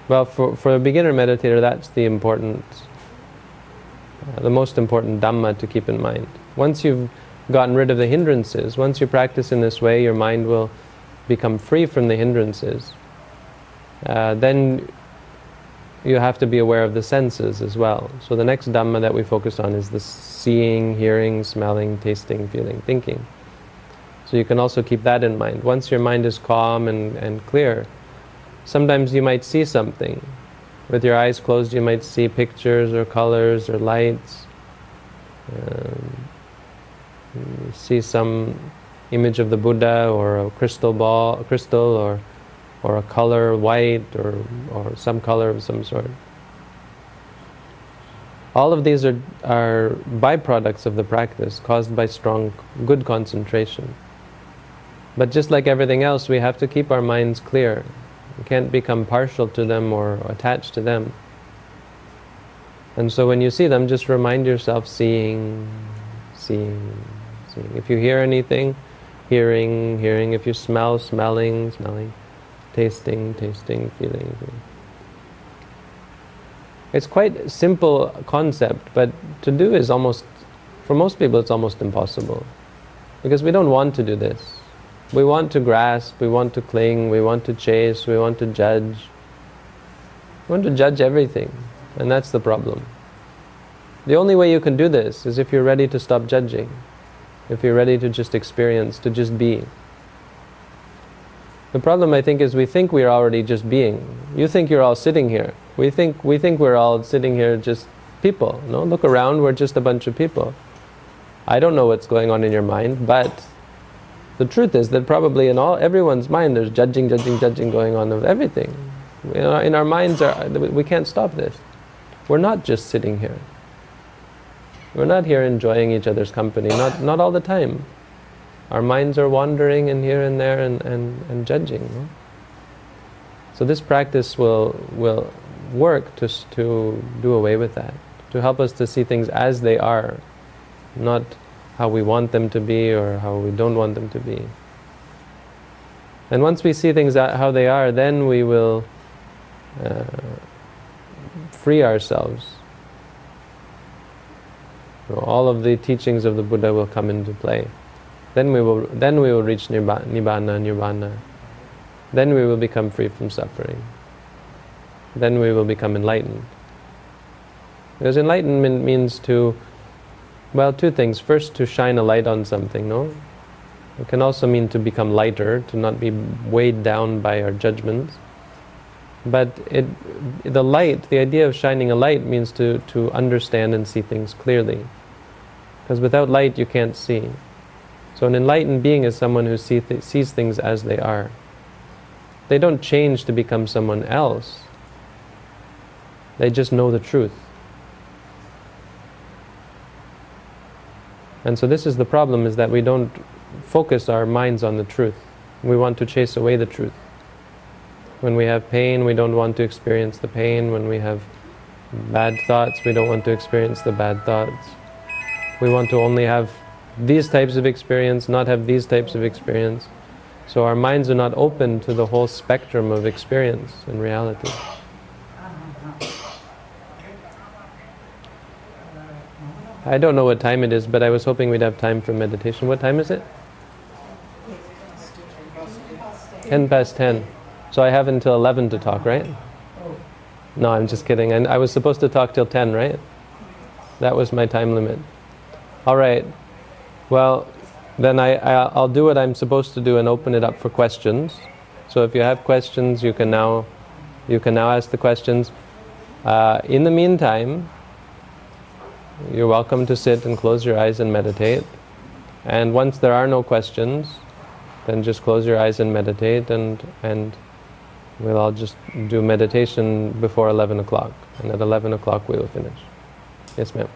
well, for, for a beginner meditator, that's the important uh, the most important Dhamma to keep in mind. Once you've gotten rid of the hindrances, once you practice in this way, your mind will become free from the hindrances. Uh, then you have to be aware of the senses as well. So the next Dhamma that we focus on is the seeing, hearing, smelling, tasting, feeling, thinking. So you can also keep that in mind. Once your mind is calm and, and clear, sometimes you might see something with your eyes closed, you might see pictures or colors or lights. Um, see some image of the Buddha or a crystal ball, a crystal or or a color, white or or some color of some sort. All of these are are byproducts of the practice caused by strong, good concentration. But just like everything else, we have to keep our minds clear. We can't become partial to them or attached to them. And so when you see them, just remind yourself seeing, seeing, seeing. If you hear anything, hearing, hearing. If you smell, smelling, smelling. Tasting, tasting, feeling. It's quite simple concept, but to do is almost, for most people, it's almost impossible. Because we don't want to do this. We want to grasp, we want to cling, we want to chase, we want to judge. We want to judge everything, and that's the problem. The only way you can do this is if you're ready to stop judging, if you're ready to just experience, to just be. The problem, I think, is we think we're already just being. You think you're all sitting here. We think we think we're all sitting here just people. No, look around. We're just a bunch of people. I don't know what's going on in your mind, but the truth is that probably in all everyone's mind, there's judging, judging, judging going on of everything. In our, in our minds, are, we can't stop this. We're not just sitting here. We're not here enjoying each other's company. Not not all the time. Our minds are wandering and here and there and, and, and judging. No? So this practice will, will work to, to do away with that, to help us to see things as they are, not how we want them to be or how we don't want them to be. And once we see things how they are, then we will uh, free ourselves. So all of the teachings of the Buddha will come into play. Then we will, then we will reach nibbana, nirvana. Then we will become free from suffering. Then we will become enlightened. Because enlightenment means to, well, two things. First, to shine a light on something, no? It can also mean to become lighter, to not be weighed down by our judgments. But it, the light, the idea of shining a light means to, to understand and see things clearly. Because without light, you can't see. So, an enlightened being is someone who see th- sees things as they are. They don't change to become someone else, they just know the truth. And so, this is the problem is that we don't focus our minds on the truth. We want to chase away the truth. When we have pain, we don't want to experience the pain. When we have bad thoughts, we don't want to experience the bad thoughts. We want to only have these types of experience, not have these types of experience. So our minds are not open to the whole spectrum of experience in reality. I don't know what time it is, but I was hoping we'd have time for meditation. What time is it? 10 past 10. So I have until 11 to talk, right? No, I'm just kidding. And I was supposed to talk till 10, right? That was my time limit. All right. Well, then I, I, will do what I'm supposed to do and open it up for questions. So if you have questions, you can now, you can now ask the questions. Uh, in the meantime, you're welcome to sit and close your eyes and meditate. And once there are no questions, then just close your eyes and meditate, and and we'll all just do meditation before 11 o'clock. And at 11 o'clock, we will finish. Yes, ma'am.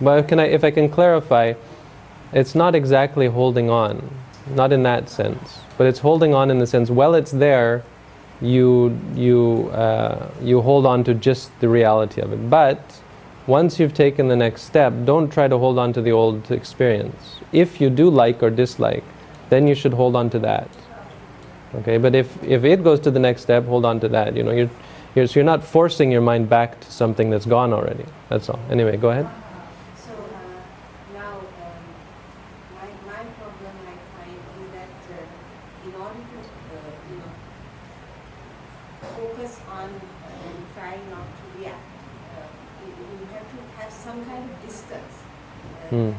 But can I, if I can clarify, it's not exactly holding on, not in that sense, but it's holding on in the sense, well, it's there, you you uh, you hold on to just the reality of it. But once you've taken the next step, don't try to hold on to the old experience. If you do like or dislike, then you should hold on to that. Okay, but if if it goes to the next step, hold on to that. You know, you're, you're so you're not forcing your mind back to something that's gone already. That's all. Anyway, go ahead. Mm.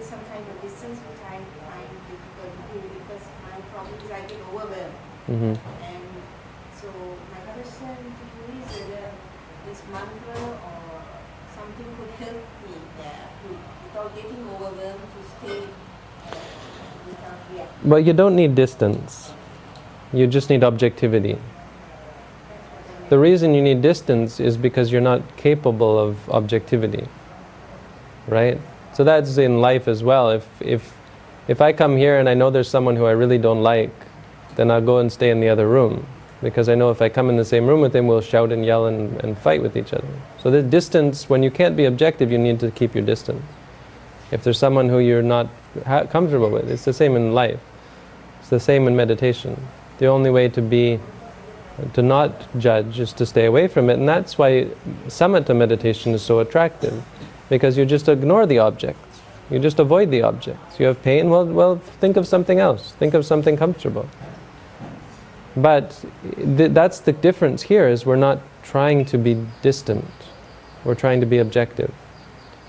some kind of distance which I find difficult because my problem is I get overwhelmed. Mm-hmm. And so my question to you is whether this mantra or something could help me there without getting overwhelmed to stay uh, without reacting. But you don't need distance. You just need objectivity. The reason you need distance is because you're not capable of objectivity. Right? So that's in life as well. If if if I come here and I know there's someone who I really don't like, then I'll go and stay in the other room. Because I know if I come in the same room with him, we'll shout and yell and, and fight with each other. So the distance, when you can't be objective, you need to keep your distance. If there's someone who you're not comfortable with, it's the same in life. It's the same in meditation. The only way to be, to not judge is to stay away from it. And that's why samatha meditation is so attractive. Because you just ignore the objects. You just avoid the objects. You have pain, well, well, think of something else. Think of something comfortable. But th- that's the difference here is we're not trying to be distant. We're trying to be objective.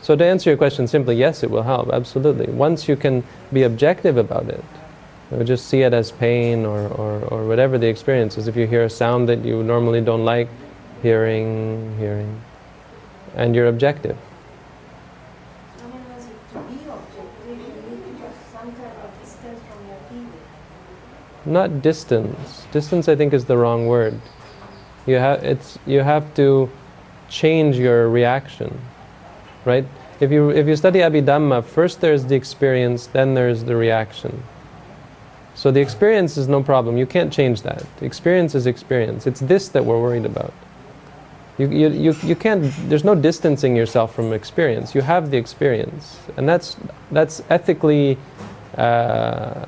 So to answer your question simply, yes, it will help, absolutely. Once you can be objective about it, or just see it as pain or, or, or whatever the experience is. If you hear a sound that you normally don't like, hearing, hearing, and you're objective. I mean, as to be objective, you need to have some kind of distance from your feeling. Not distance. Distance, I think, is the wrong word. You have it's you have to change your reaction, right? If you if you study Abhidhamma, first there's the experience, then there's the reaction. So the experience is no problem. You can't change that. Experience is experience. It's this that we're worried about. You, you, you, you can't, there's no distancing yourself from experience. You have the experience. And that's, that's ethically uh,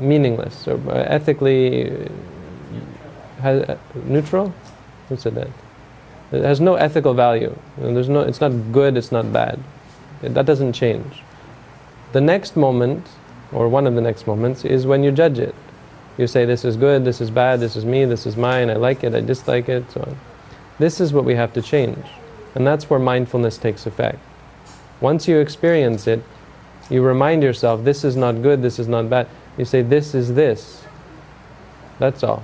meaningless or uh, ethically uh, has, uh, neutral. Who said that? It has no ethical value. There's no. It's not good. It's not bad. It, that doesn't change. The next moment, or one of the next moments, is when you judge it. You say this is good. This is bad. This is me. This is mine. I like it. I dislike it. So on. This is what we have to change, and that's where mindfulness takes effect. Once you experience it, you remind yourself, this is not good. This is not bad. You say, this is this. That's all.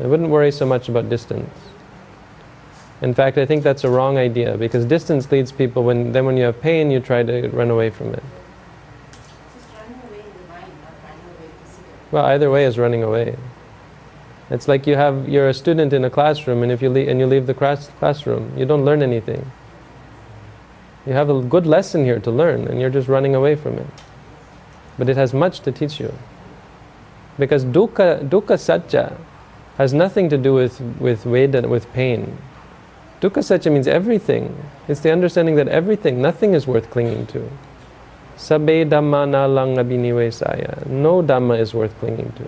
I wouldn't worry so much about distance. In fact, I think that's a wrong idea because distance leads people when then when you have pain, you try to run away from it. Well, either way is running away. It's like you have you're a student in a classroom, and if you leave, and you leave the class, classroom, you don't learn anything. You have a good lesson here to learn, and you're just running away from it. But it has much to teach you. Because dukkha, dukkha satya has nothing to do with, with Veda, with pain. Dukkha satya means everything. It's the understanding that everything, nothing is worth clinging to. Sabbe dhamma nalam abhinivesaya. No dhamma is worth clinging to.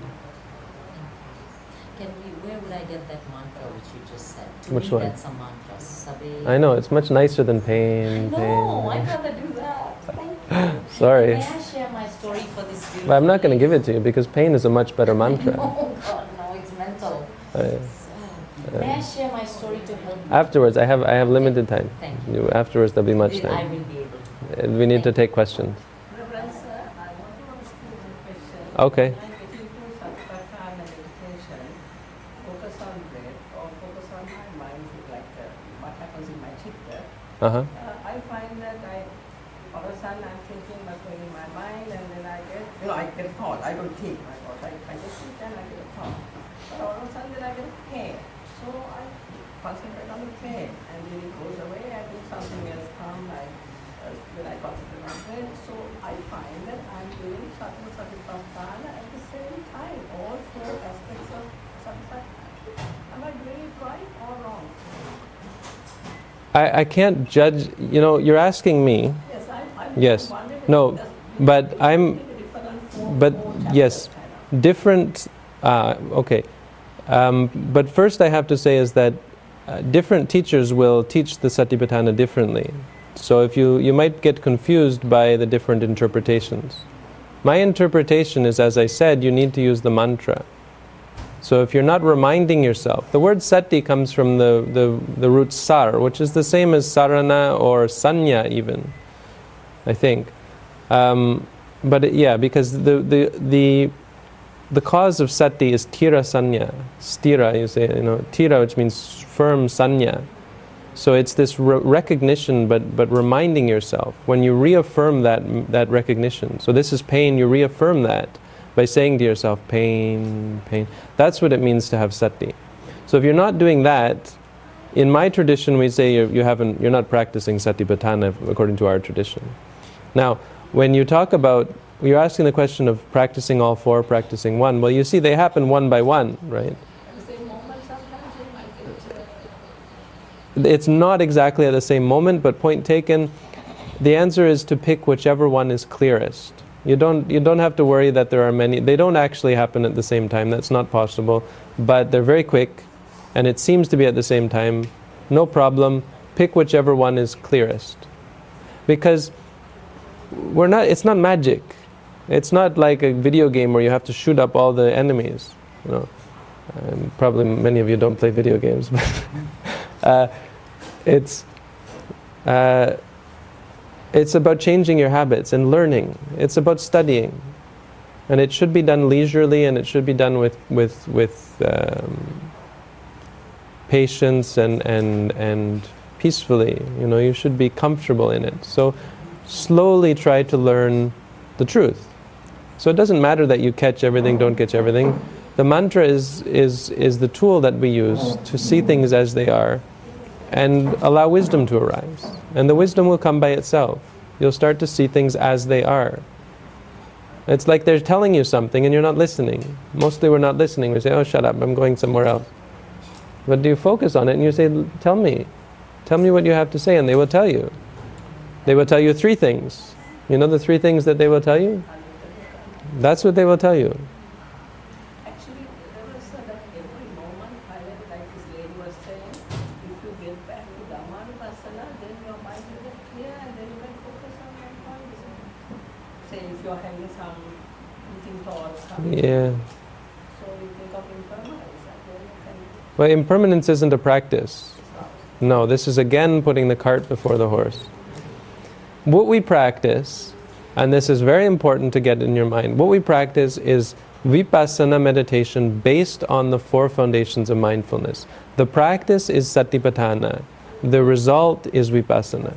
Can we, where would I get that mantra which you just said? To Which me, one? that's a mantra. Sabe. I know, it's much nicer than pain, No, pain. I'd rather do that. Thank you. Sorry. May I share my story for this beautiful But I'm not going to give it to you because pain is a much better mantra. No, God, no, it's mental. Uh, May I share my story to help you? afterwards, I have I have limited time. Thank You, afterwards, there'll be much time. I will be able to. Uh, We need to take questions. Okay. sir, I want to ask you one question. Okay. When I get into Satipatthana meditation, focus on breath or focus on my mind, like uh, what happens in my chitta, Uh huh. uh, I find that I, all of a sudden I'm thinking what's going in my mind and then I get, you know, I get a thought. I don't think my thought. I, I just sit and I get a thought. But all of a sudden then I get pain. So I concentrate on the pain and then it goes away. I think something else comes. I, uh, then I concentrate on pain. So I find that I'm doing Sattva Satipatthana at the same time. All four aspects of Satipatthana. Am I doing it right or wrong? I, I can't judge. You know, you're asking me, Yes, I, I Yes. No, but I'm- but yes. different. Uh, okay. Um, but first, I have to say is that uh, different teachers will teach the Satipatthana differently. So if you you might get confused by the different interpretations. My interpretation is, as I said, you need to use the mantra. So if you're not reminding yourself, the word sati comes from the, the, the root sar, which is the same as sarana or sanya even, I think. Um, but it- yeah, because the, the, the, the cause of sati is tira sanya, stira, you say, you know, tira, which means firm sanya. So it's this re- recognition, but, but reminding yourself. When you reaffirm that, that recognition, so this is pain, you reaffirm that by saying to yourself, pain, pain. That's what it means to have sati. So if you're not doing that, in my tradition, we say you're, you haven't, you're not practicing satipatthana according to our tradition. Now, when you talk about, you're asking the question of practicing all four, practicing one. Well, you see, they happen one by one, right? It's not exactly at the same moment, but point taken. The answer is to pick whichever one is clearest. You don't, you don't have to worry that there are many. They don't actually happen at the same time. That's not possible. But they're very quick, and it seems to be at the same time. No problem. Pick whichever one is clearest. Because we're not, it's not magic. It's not like a video game where you have to shoot up all the enemies. You know, probably many of you don't play video games, but uh, it's uh, it's about changing your habits and learning. It's about studying, and it should be done leisurely, and it should be done with with with um, patience and and and peacefully. You know, you should be comfortable in it. So slowly try to learn the truth. So it doesn't matter that you catch everything, don't catch everything. The mantra is, is, is the tool that we use to see things as they are and allow wisdom to arise. And the wisdom will come by itself. You'll start to see things as they are. It's like they're telling you something and you're not listening. Mostly we're not listening. We say, oh, shut up, I'm going somewhere else. But do you focus on it and you say, tell me. Tell me what you have to say, and they will tell you. They will tell you three things. You know the three things that they will tell you? That's what they will tell you. Actually, there was uh, that every moment, finally, like this lady was saying, if you get back to Dhammanupassana, then your mind will get clear and then you can focus on one point. isn't it? Say if you're having some eating thoughts, coming, Yeah. so you think of impermanence, and then you can Well, impermanence isn't a practice. No, this is again putting the cart before the horse. What we practice, and this is very important to get in your mind, what we practice is vipassana meditation based on the four foundations of mindfulness. The practice is satipatthana, the result is vipassana.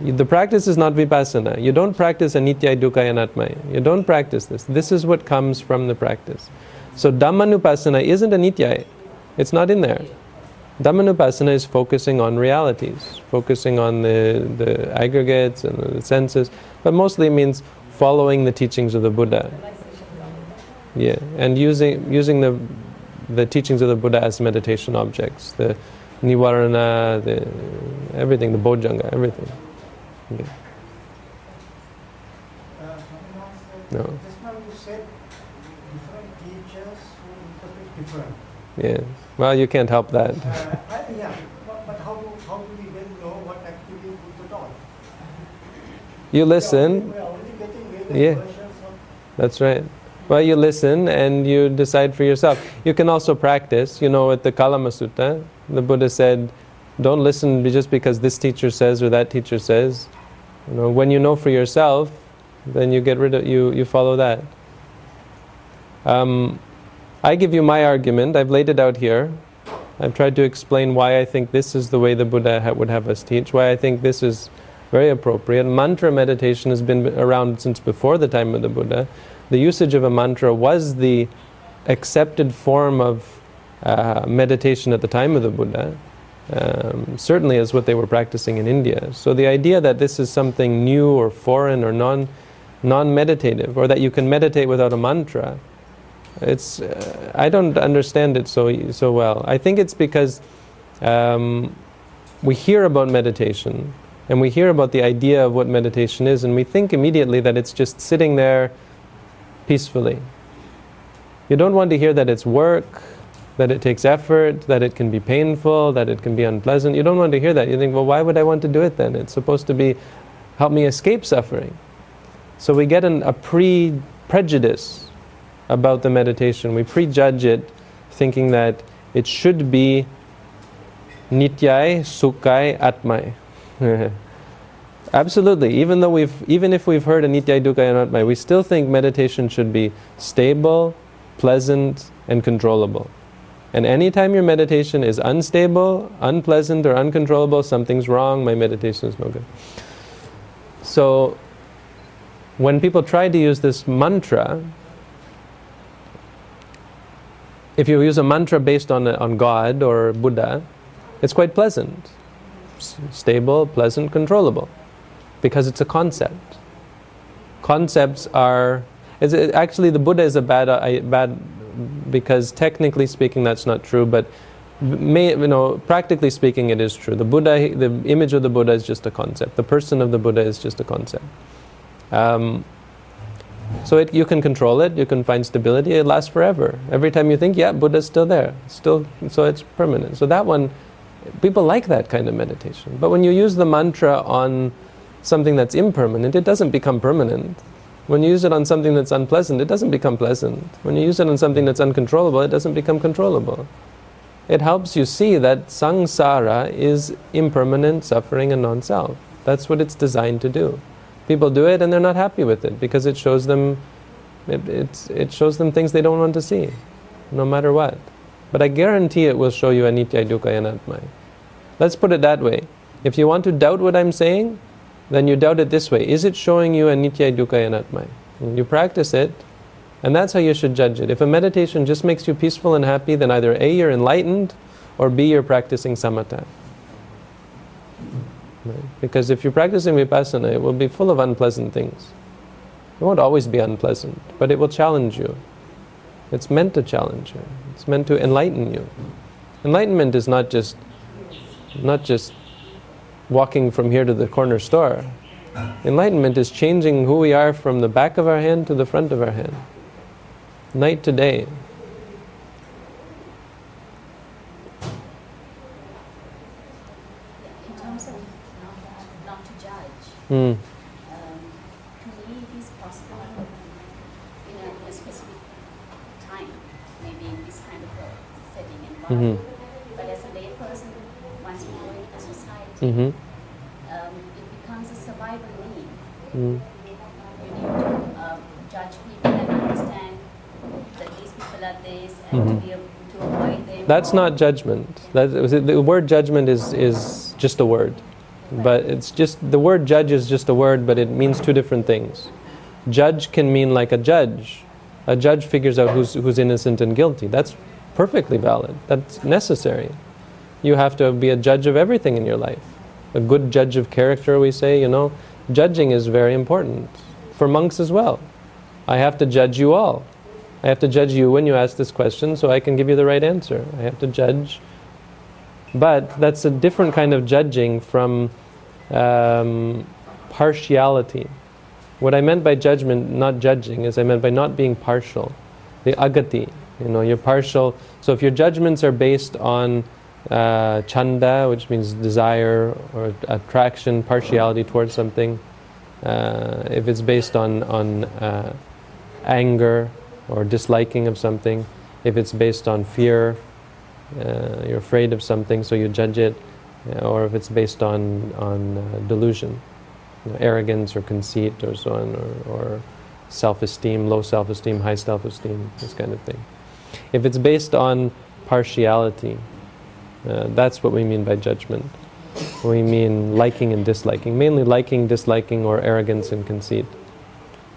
The practice is not vipassana. You don't practice anitya, dukkha, anatma. You don't practice this. This is what comes from the practice. So dhammanupassana isn't anitya. It's not in there. Dhammanupassana is focusing on realities, focusing on the, the aggregates and the senses, but mostly means following the teachings of the Buddha. Yeah, and using using the the teachings of the Buddha as meditation objects, the nivarana, the everything, the bojjhanga, everything. Yeah. Uh, No. Just now you said different teachers who interpret different. Yeah. Well, you can't help that. Uh, I, yeah, but, but how do how do we then know what actually Buddha taught? You listen. We are only getting various Yeah. That's right. Well, you listen and you decide for yourself. You can also practice. You know, at the Kalama Sutta, the Buddha said, "Don't listen just because this teacher says or that teacher says." You know, when you know for yourself, then you get rid of you. You follow that. Um, I give you my argument. I've laid it out here. I've tried to explain why I think this is the way the Buddha ha- would have us teach. Why I think this is very appropriate. Mantra meditation has been around since before the time of the Buddha. The usage of a mantra was the accepted form of uh, meditation at the time of the Buddha. Um, certainly, is what they were practicing in India. So the idea that this is something new or foreign or non non-meditative, or that you can meditate without a mantra, it's uh, I don't understand it so so well. I think it's because um, we hear about meditation and we hear about the idea of what meditation is, and we think immediately that it's just sitting there peacefully. You don't want to hear that it's work, that it takes effort, that it can be painful, that it can be unpleasant. You don't want to hear that. You think, well, why would I want to do it then? It's supposed to be help me escape suffering. So we get an, a pre prejudice about the meditation. We prejudge it thinking that it should be nityai, sukai, atmai. Absolutely. Even though we've, even if we've heard a nityai, dukkha, and atmai, we still think meditation should be stable, pleasant, and controllable. And anytime your meditation is unstable, unpleasant, or uncontrollable, something's wrong, my meditation is no good. So, when people try to use this mantra, if you use a mantra based on, on God or Buddha, it's quite pleasant, S- stable, pleasant, controllable, because it's a concept. Concepts are. Actually, the Buddha is a bad, uh, bad, because technically speaking, that's not true, but may, you know, practically speaking, it is true. The Buddha, the image of the Buddha is just a concept. The person of the Buddha is just a concept. Um, so it, you can control it, you can find stability, it lasts forever. Every time you think, yeah, Buddha's still there, still, so it's permanent. So that one, people like that kind of meditation. But when you use the mantra on something that's impermanent, it doesn't become permanent. When you use it on something that's unpleasant, it doesn't become pleasant. When you use it on something that's uncontrollable, it doesn't become controllable. It helps you see that samsara is impermanent suffering and non self. That's what it's designed to do. People do it and they're not happy with it because it shows them it, it shows them things they don't want to see, no matter what. But I guarantee it will show you anitya dukkha anatma. Let's put it that way. If you want to doubt what I'm saying, then you doubt it this way. Is it showing you anitya dukkha anatma? You practice it, and that's how you should judge it. If a meditation just makes you peaceful and happy, then either A, you're enlightened, or B, you're practicing samatha. Right? Because if you're practicing vipassana, it will be full of unpleasant things. It won't always be unpleasant, but it will challenge you. It's meant to challenge you. It's meant to enlighten you. Enlightenment is not just not just walking from here to the corner store. Enlightenment is changing who we are from the back of our hand to the front of our hand. Night to day. In terms of not, not to judge, Hmm. um, to me Mm-hmm. um, it becomes a survival need. Mm. You need to um, judge people and understand that these people are this and Mhm. to be able to avoid them. That's not judgment. That, the word judgment is, is just a word. But it's just, the word judge is just a word, but it means two different things. Judge can mean like a judge. A judge figures out who's, who's innocent and guilty. That's perfectly valid. That's necessary. You have to be a judge of everything in your life. A good judge of character, we say, you know. Judging is very important. For monks as well. I have to judge you all. I have to judge you when you ask this question so I can give you the right answer. I have to judge. But that's a different kind of judging from um, partiality. What I meant by judgment, not judging, is I meant by not being partial. The agati, you know, you're partial. So if your judgments are based on uh, chanda, which means desire or attraction, partiality towards something, uh, if it's based on, on uh, anger or disliking of something, if it's based on fear, uh, you're afraid of something, so you judge it, uh, or if it's based on on uh, delusion, you know, arrogance or conceit or so on, or, or self-esteem, low self-esteem, high self-esteem, this kind of thing. If it's based on partiality, uh, that's what we mean by judgment. We mean liking and disliking, mainly liking, disliking, or arrogance and conceit.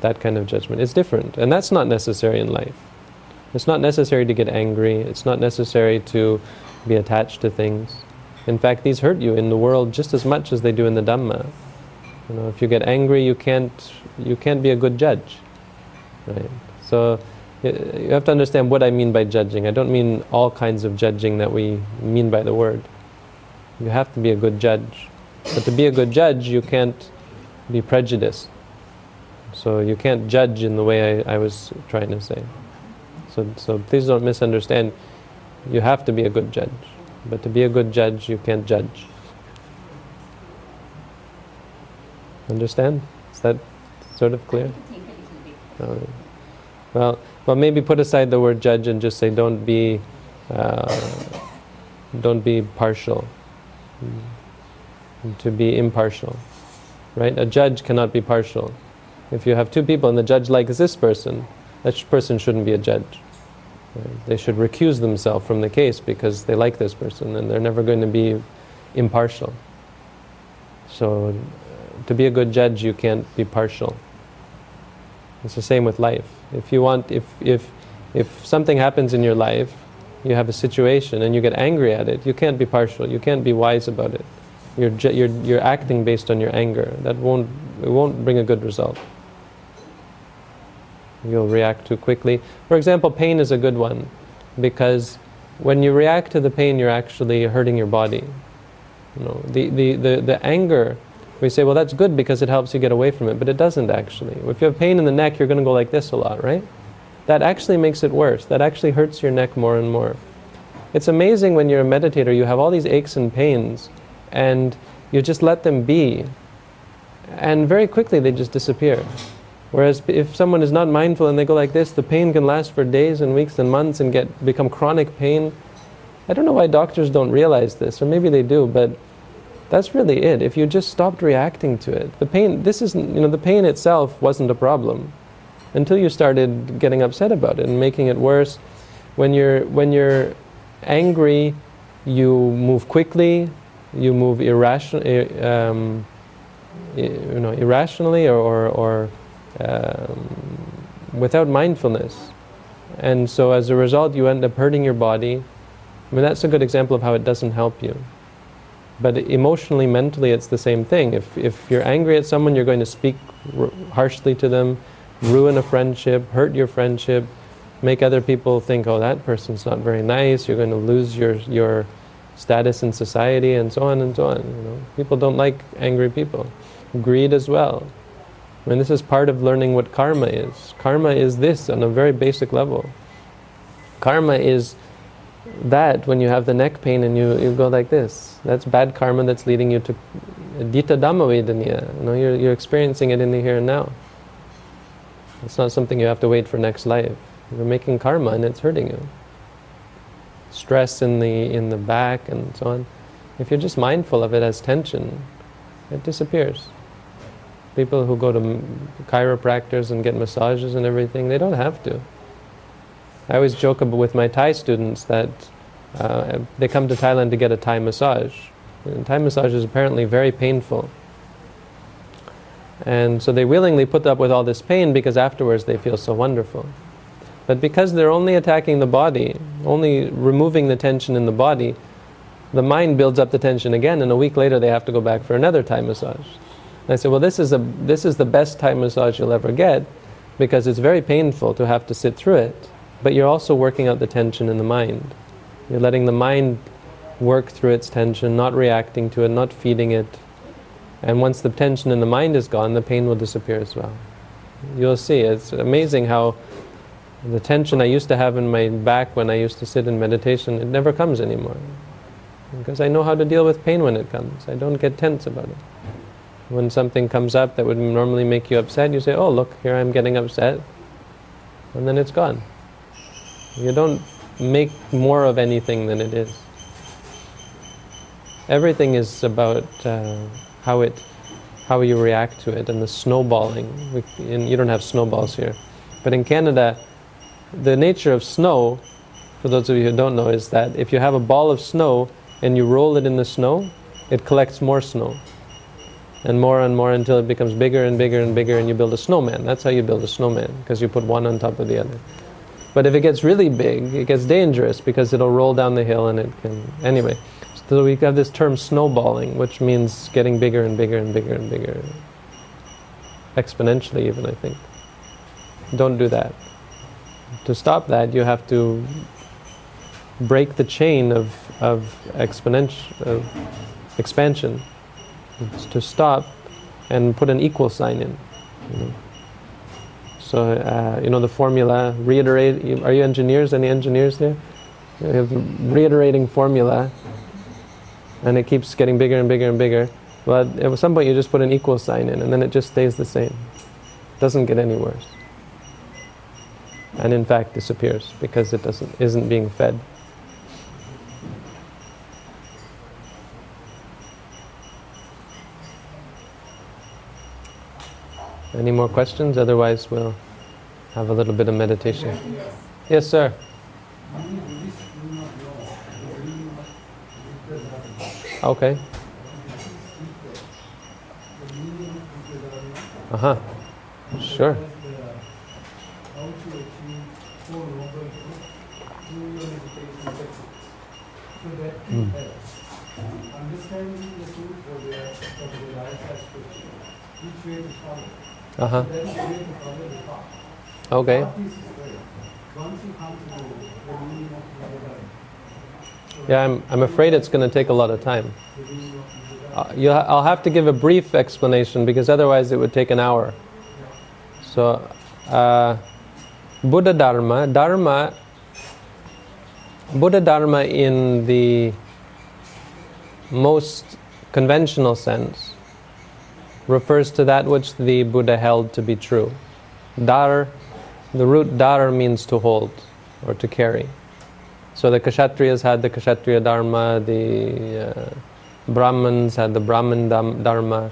That kind of judgment. is different, and that's not necessary in life. It's not necessary to get angry. It's not necessary to be attached to things. In fact, these hurt you in the world just as much as they do in the Dhamma. You know, if you get angry, you can't you can't be a good judge, right? So you have to understand what I mean by judging. I don't mean all kinds of judging that we mean by the word. You have to be a good judge, but to be a good judge, you can't be prejudiced. So you can't judge in the way I, I was trying to say. So, so please don't misunderstand. You have to be a good judge. But to be a good judge, you can't judge. Understand? Is that sort of clear? I think a little bit. All right. Well, well, maybe put aside the word judge and just say don't be, uh, don't be partial. To be impartial, right? A judge cannot be partial. If you have two people and the judge likes this person, that person shouldn't be a judge. They should recuse themselves from the case because they like this person and they're never going to be impartial. So, to be a good judge, you can't be partial. It's the same with life. If you want, if, if, if something happens in your life, you have a situation and you get angry at it, you can't be partial. You can't be wise about it. You're, you're, you're acting based on your anger. That won't, it won't bring a good result. You'll react too quickly. For example, pain is a good one because when you react to the pain, you're actually hurting your body. You know, the, the, the, the anger, we say, well, that's good because it helps you get away from it, but it doesn't actually. If you have pain in the neck, you're going to go like this a lot, right? That actually makes it worse. That actually hurts your neck more and more. It's amazing when you're a meditator, you have all these aches and pains, and you just let them be, and very quickly they just disappear. Whereas if someone is not mindful and they go like this, the pain can last for days and weeks and months and get become chronic pain. I don't know why doctors don't realize this, or maybe they do, but that's really it. If you just stopped reacting to it, the pain. This isn't, you know, the pain itself wasn't a problem until you started getting upset about it and making it worse. When you're when you're angry, you move quickly, you move irration, um, you know, irrationally or, or, or um, without mindfulness. And so as a result, you end up hurting your body. I mean, that's a good example of how it doesn't help you. But emotionally, mentally, it's the same thing. If, if you're angry at someone, you're going to speak r- harshly to them, ruin a friendship, hurt your friendship, make other people think, oh, that person's not very nice, you're going to lose your, your status in society, and so on and so on. You know? People don't like angry people. Greed as well. I mean, this is part of learning what karma is. Karma is this on a very basic level. Karma is that when you have the neck pain and you, you go like this. That's bad karma that's leading you to dittha dhamma vedaniya. You know, you're, you're experiencing it in the here and now. It's not something you have to wait for next life. You're making karma and it's hurting you. Stress in the in the back and so on. If you're just mindful of it as tension, it disappears. People who go to chiropractors and get massages and everything, they don't have to. I always joke with my Thai students that uh, they come to Thailand to get a Thai massage. And Thai massage is apparently very painful. And so they willingly put up with all this pain because afterwards they feel so wonderful. But because they're only attacking the body, only removing the tension in the body, the mind builds up the tension again, and a week later they have to go back for another Thai massage. And I said, well, this is, a, this is the best Thai massage you'll ever get because it's very painful to have to sit through it, but you're also working out the tension in the mind. You're letting the mind work through its tension, not reacting to it, not feeding it. And once the tension in the mind is gone, the pain will disappear as well. You'll see, it's amazing how the tension I used to have in my back when I used to sit in meditation, it never comes anymore. Because I know how to deal with pain when it comes. I don't get tense about it. When something comes up that would normally make you upset, you say, oh, look, here I'm getting upset. And then it's gone. You don't make more of anything than it is. Everything is about uh, how it, how you react to it, and the snowballing. We, you don't have snowballs here, but in Canada, the nature of snow, for those of you who don't know, is that if you have a ball of snow and you roll it in the snow, it collects more snow, and more and more until it becomes bigger and bigger and bigger, and you build a snowman. That's how you build a snowman, because you put one on top of the other. But if it gets really big, it gets dangerous because it'll roll down the hill and it can. Anyway, so we have this term snowballing, which means getting bigger and bigger and bigger and bigger. Exponentially, even, I think. Don't do that. To stop that, you have to break the chain of, of exponential of expansion. It's to stop and put an equal sign in. You know. So, uh, you know, the formula, reiterate, are you engineers? Any engineers here? You have the reiterating formula, and it keeps getting bigger and bigger and bigger. Well, at some point you just put an equal sign in, and then it just stays the same. Doesn't get any worse. And in fact disappears because it doesn't, isn't being fed. Any more questions? Otherwise, we'll have a little bit of meditation. Yes, sir. Okay. Uh huh. Sure. Mm. The dharma. So Yeah, I'm, I'm afraid it's going to take a lot of time. Uh, you ha- I'll have to give a brief explanation because otherwise it would take an hour. So, uh, Buddha Dharma, Dharma, Buddha Dharma in the most conventional sense refers to that which the Buddha held to be true. Dar, the root dar means to hold or to carry. So the Kshatriyas had the Kshatriya Dharma, the uh, Brahmins had the Brahman Dharma.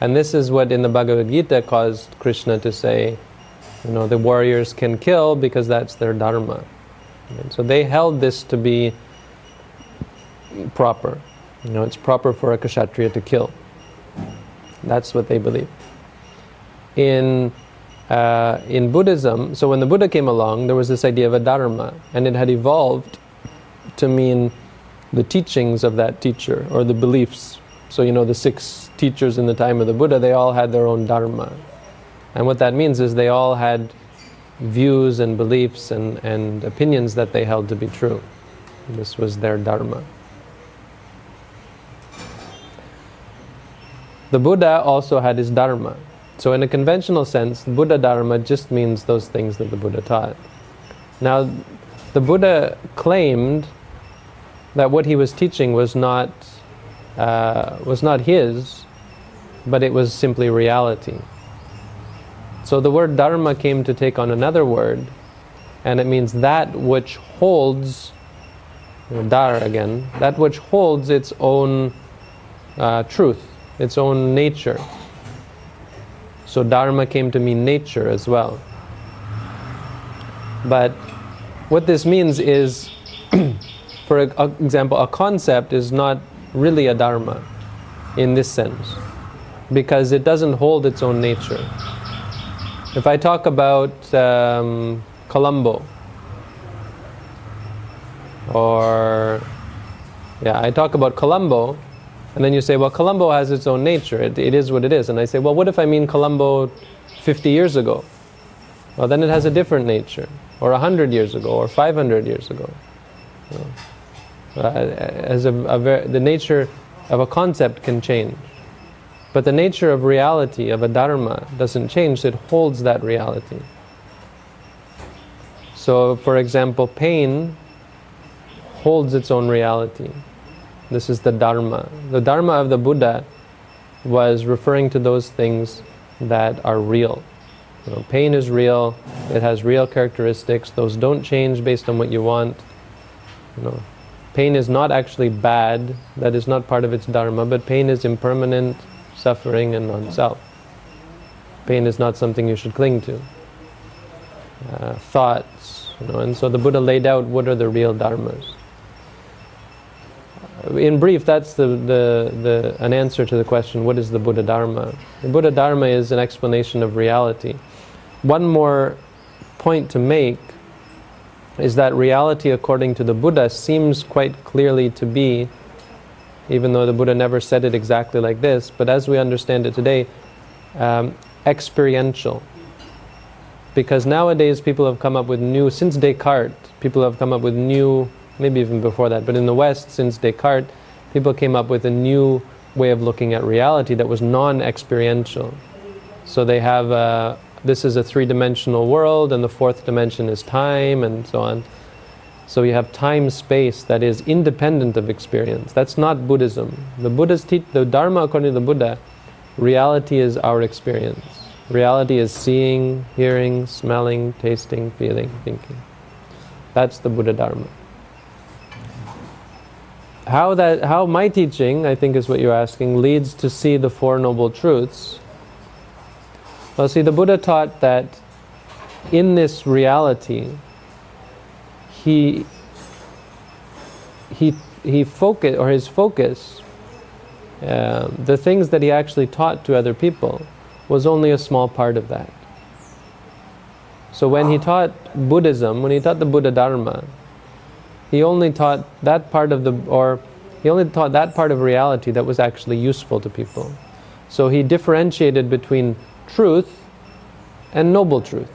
And this is what in the Bhagavad Gita caused Krishna to say, you know, the warriors can kill because that's their Dharma. And so they held this to be proper. You know, it's proper for a Kshatriya to kill. That's what they believe. In uh, in Buddhism, so when the Buddha came along, there was this idea of a dharma, and it had evolved to mean the teachings of that teacher or the beliefs. So, you know, the six teachers in the time of the Buddha, they all had their own dharma. And what that means is they all had views and beliefs and, and opinions that they held to be true. This was their dharma. The Buddha also had his dharma. So, in a conventional sense, Buddha dharma just means those things that the Buddha taught. Now, the Buddha claimed that what he was teaching was not uh, was not his, but it was simply reality. So the word dharma came to take on another word, and it means that which holds dar again, that which holds its own uh, truth, its own nature. So dharma came to mean nature as well. But what this means is, for example, a concept is not really a dharma in this sense because it doesn't hold its own nature. If I talk about um, Colombo, or yeah, I talk about Colombo, and then you say, well, Colombo has its own nature. It, it is what it is. And I say, well, what if I mean Colombo 50 years ago? Well, then it has a different nature, or 100 years ago, or 500 years ago. You know. Uh, as a, a ver- the nature of a concept can change. But the nature of reality, of a dharma, doesn't change, it holds that reality. So, for example, pain holds its own reality. This is the dharma. The dharma of the Buddha was referring to those things that are real. You know, pain is real, it has real characteristics, those don't change based on what you want. You know, pain is not actually bad, that is not part of its dharma, but pain is impermanent, suffering, and non self. Pain is not something you should cling to. Uh, thoughts, you know, and so the Buddha laid out what are the real dharmas. In brief, that's the, the, the, an answer to the question what is the Buddha Dharma? The Buddha Dharma is an explanation of reality. One more point to make is that reality, according to the Buddha, seems quite clearly to be, even though the Buddha never said it exactly like this, but as we understand it today, um, experiential. Because nowadays people have come up with new, since Descartes, people have come up with new, maybe even before that, but in the West, since Descartes, people came up with a new way of looking at reality that was non experiential. So they have a, this is a three dimensional world, and the fourth dimension is time, and so on. So you have time space that is independent of experience. That's not Buddhism. The Buddha's te- the Dharma, according to the Buddha, reality is our experience. Reality is seeing, hearing, smelling, tasting, feeling, thinking. That's the Buddha Dharma. How that how my teaching, I think is what you're asking, leads to see the Four Noble Truths. Well, see, the Buddha taught that in this reality, he he he focus or his focus uh, the things that he actually taught to other people was only a small part of that. So when he taught Buddhism, when he taught the Buddha Dharma, he only taught that part of the, or he only taught that part of reality that was actually useful to people. So he differentiated between truth and noble truth.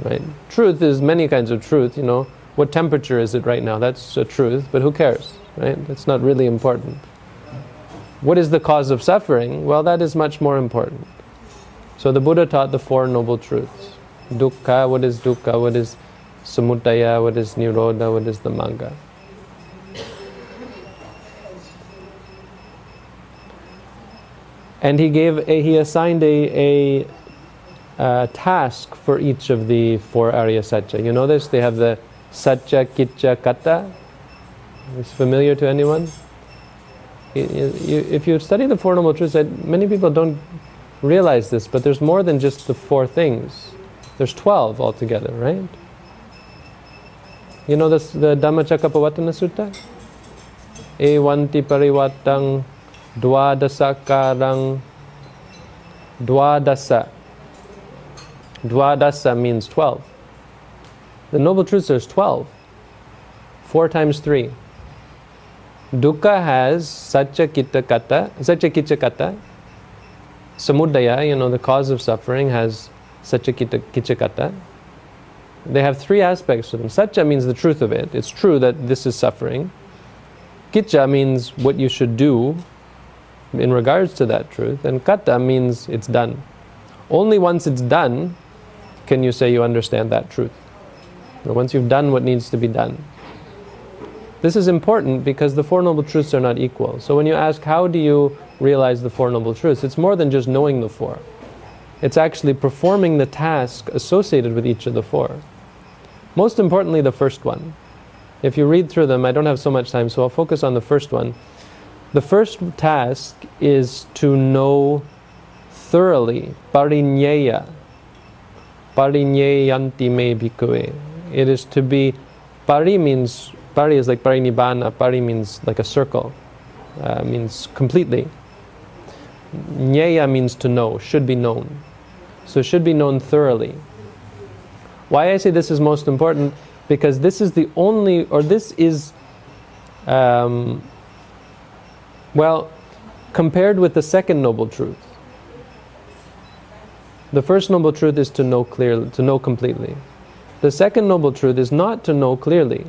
Right? Truth is many kinds of truth, you know. What temperature is it right now? That's a truth, but who cares? Right? That's not really important. What is the cause of suffering? Well, that is much more important. So the Buddha taught the Four Noble Truths. Dukkha, what is dukkha? What is samudaya? What is nirodha? What is the magga? And he gave a, he assigned a, a uh, task for each of the four Arya Satya. You know this? They have the Satya, Kitcha, Kata. Is familiar to anyone? if you study the Four Noble Truths, many people don't realize this, but there's more than just the four things. There's 12 altogether, right? You know this, the Dhammacakkappavattana Sutta? Evanti parivattang dvadasakarang dvadasa. Dvadasa means 12. The Noble Truths, there's 12. 4 times 3. Dukkha has Satya Kitta Kata, Satya Kitcha Kata. Samudaya, you know, the cause of suffering, has Satya Kitta Kitcha Kata. They have three aspects to them. Satya means the truth of it. It's true that this is suffering. Kitcha means what you should do in regards to that truth. And Kata means it's done. Only once it's done can you say you understand that truth. But once you've done what needs to be done. This is important because the Four Noble Truths are not equal. So when you ask, how do you realize the Four Noble Truths, it's more than just knowing the four. It's actually performing the task associated with each of the four. Most importantly, the first one. If you read through them, I don't have so much time, so I'll focus on the first one. The first task is to know thoroughly, parinyeya, parinyeyanti me bhikkhave. It is to be, pari means Pari is like parinibbana. Pari means like a circle, uh, means completely. Nyaya means to know, should be known. So should be known thoroughly. Why I say this is most important? Because this is the only, or this is, um, well, compared with the second noble truth. The first noble truth is to know clearly, to know completely. The second noble truth is not to know clearly.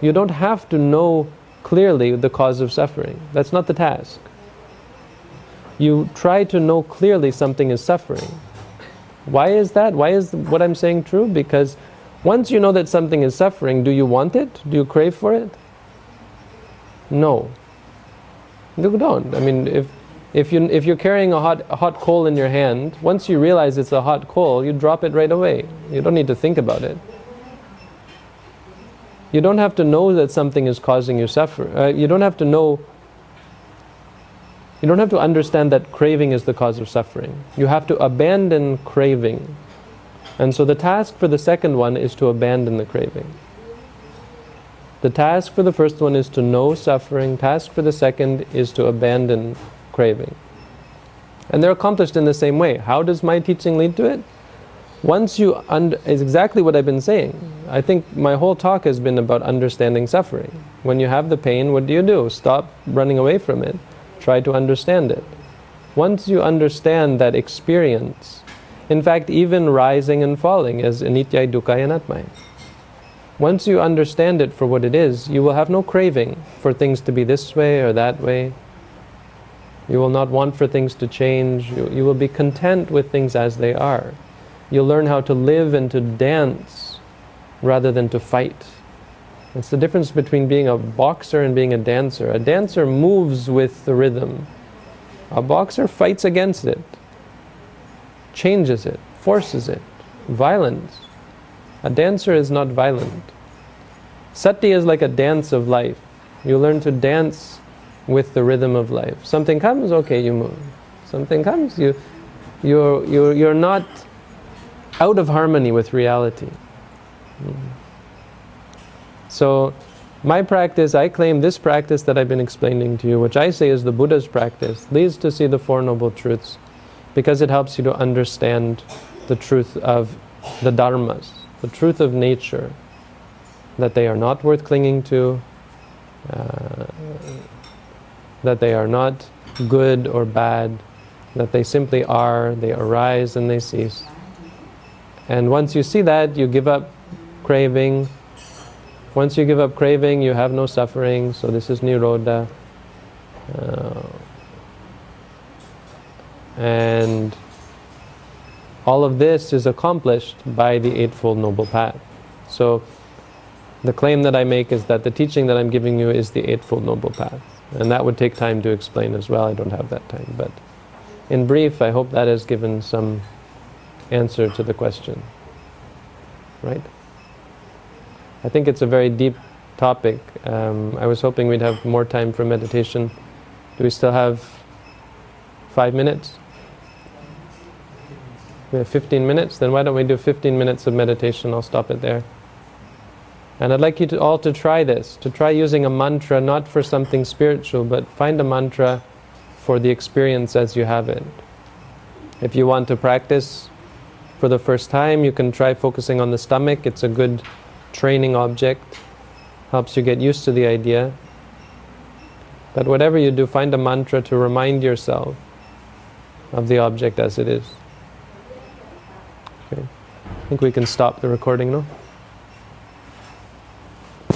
You don't have to know clearly the cause of suffering. That's not the task. You try to know clearly something is suffering. Why is that? Why is what I'm saying true? Because once you know that something is suffering, do you want it? Do you crave for it? No. You don't. I mean, if if you if you're carrying a hot a hot coal in your hand, once you realize it's a hot coal, you drop it right away. You don't need to think about it. You don't have to know that something is causing you suffer. Uh, you don't have to know. You don't have to understand that craving is the cause of suffering. You have to abandon craving. And so the task for the second one is to abandon the craving. The task for the first one is to know suffering. Task for the second is to abandon craving. And they're accomplished in the same way. How does my teaching lead to it? Once you is exactly what I've been saying. I think my whole talk has been about understanding suffering. When you have the pain, what do you do? Stop running away from it. Try to understand it. Once you understand that experience, in fact, even rising and falling is anityai dukkhayi anatmai. Once you understand it for what it is, you will have no craving for things to be this way or that way. You will not want for things to change. You, you will be content with things as they are. You'll learn how to live and to dance rather than to fight. It's the difference between being a boxer and being a dancer. A dancer moves with the rhythm. A boxer fights against it, changes it, forces it. Violence. A dancer is not violent. Sati is like a dance of life. You learn to dance with the rhythm of life. Something comes, okay, you move. Something comes, you, you're, you're, you're not out of harmony with reality. Mm. So My practice, I claim this practice that I've been explaining to you, which I say is the Buddha's practice, leads to see the Four Noble Truths because it helps you to understand the truth of the dharmas, the truth of nature, that they are not worth clinging to, uh, that they are not good or bad, that they simply are, they arise and they cease. And once you see that, you give up craving. Once you give up craving, you have no suffering, so this is Nirodha. Uh, and all of this is accomplished by the Eightfold Noble Path. So, the claim that I make is that the teaching that I'm giving you is the Eightfold Noble Path. And that would take time to explain as well. I don't have that time. But in brief, I hope that has given some answer to the question. Right? I think it's a very deep topic. Um, I was hoping we'd have more time for meditation. Do we still have five minutes? We have 15 minutes? Then why don't we do 15 minutes of meditation? I'll stop it there. And I'd like you to all to try this, to try using a mantra not for something spiritual, but find a mantra for the experience as you have it. If you want to practice for the first time, you can try focusing on the stomach. It's a good training object, helps you get used to the idea. But whatever you do, find a mantra to remind yourself of the object as it is. Okay. I think we can stop the recording now.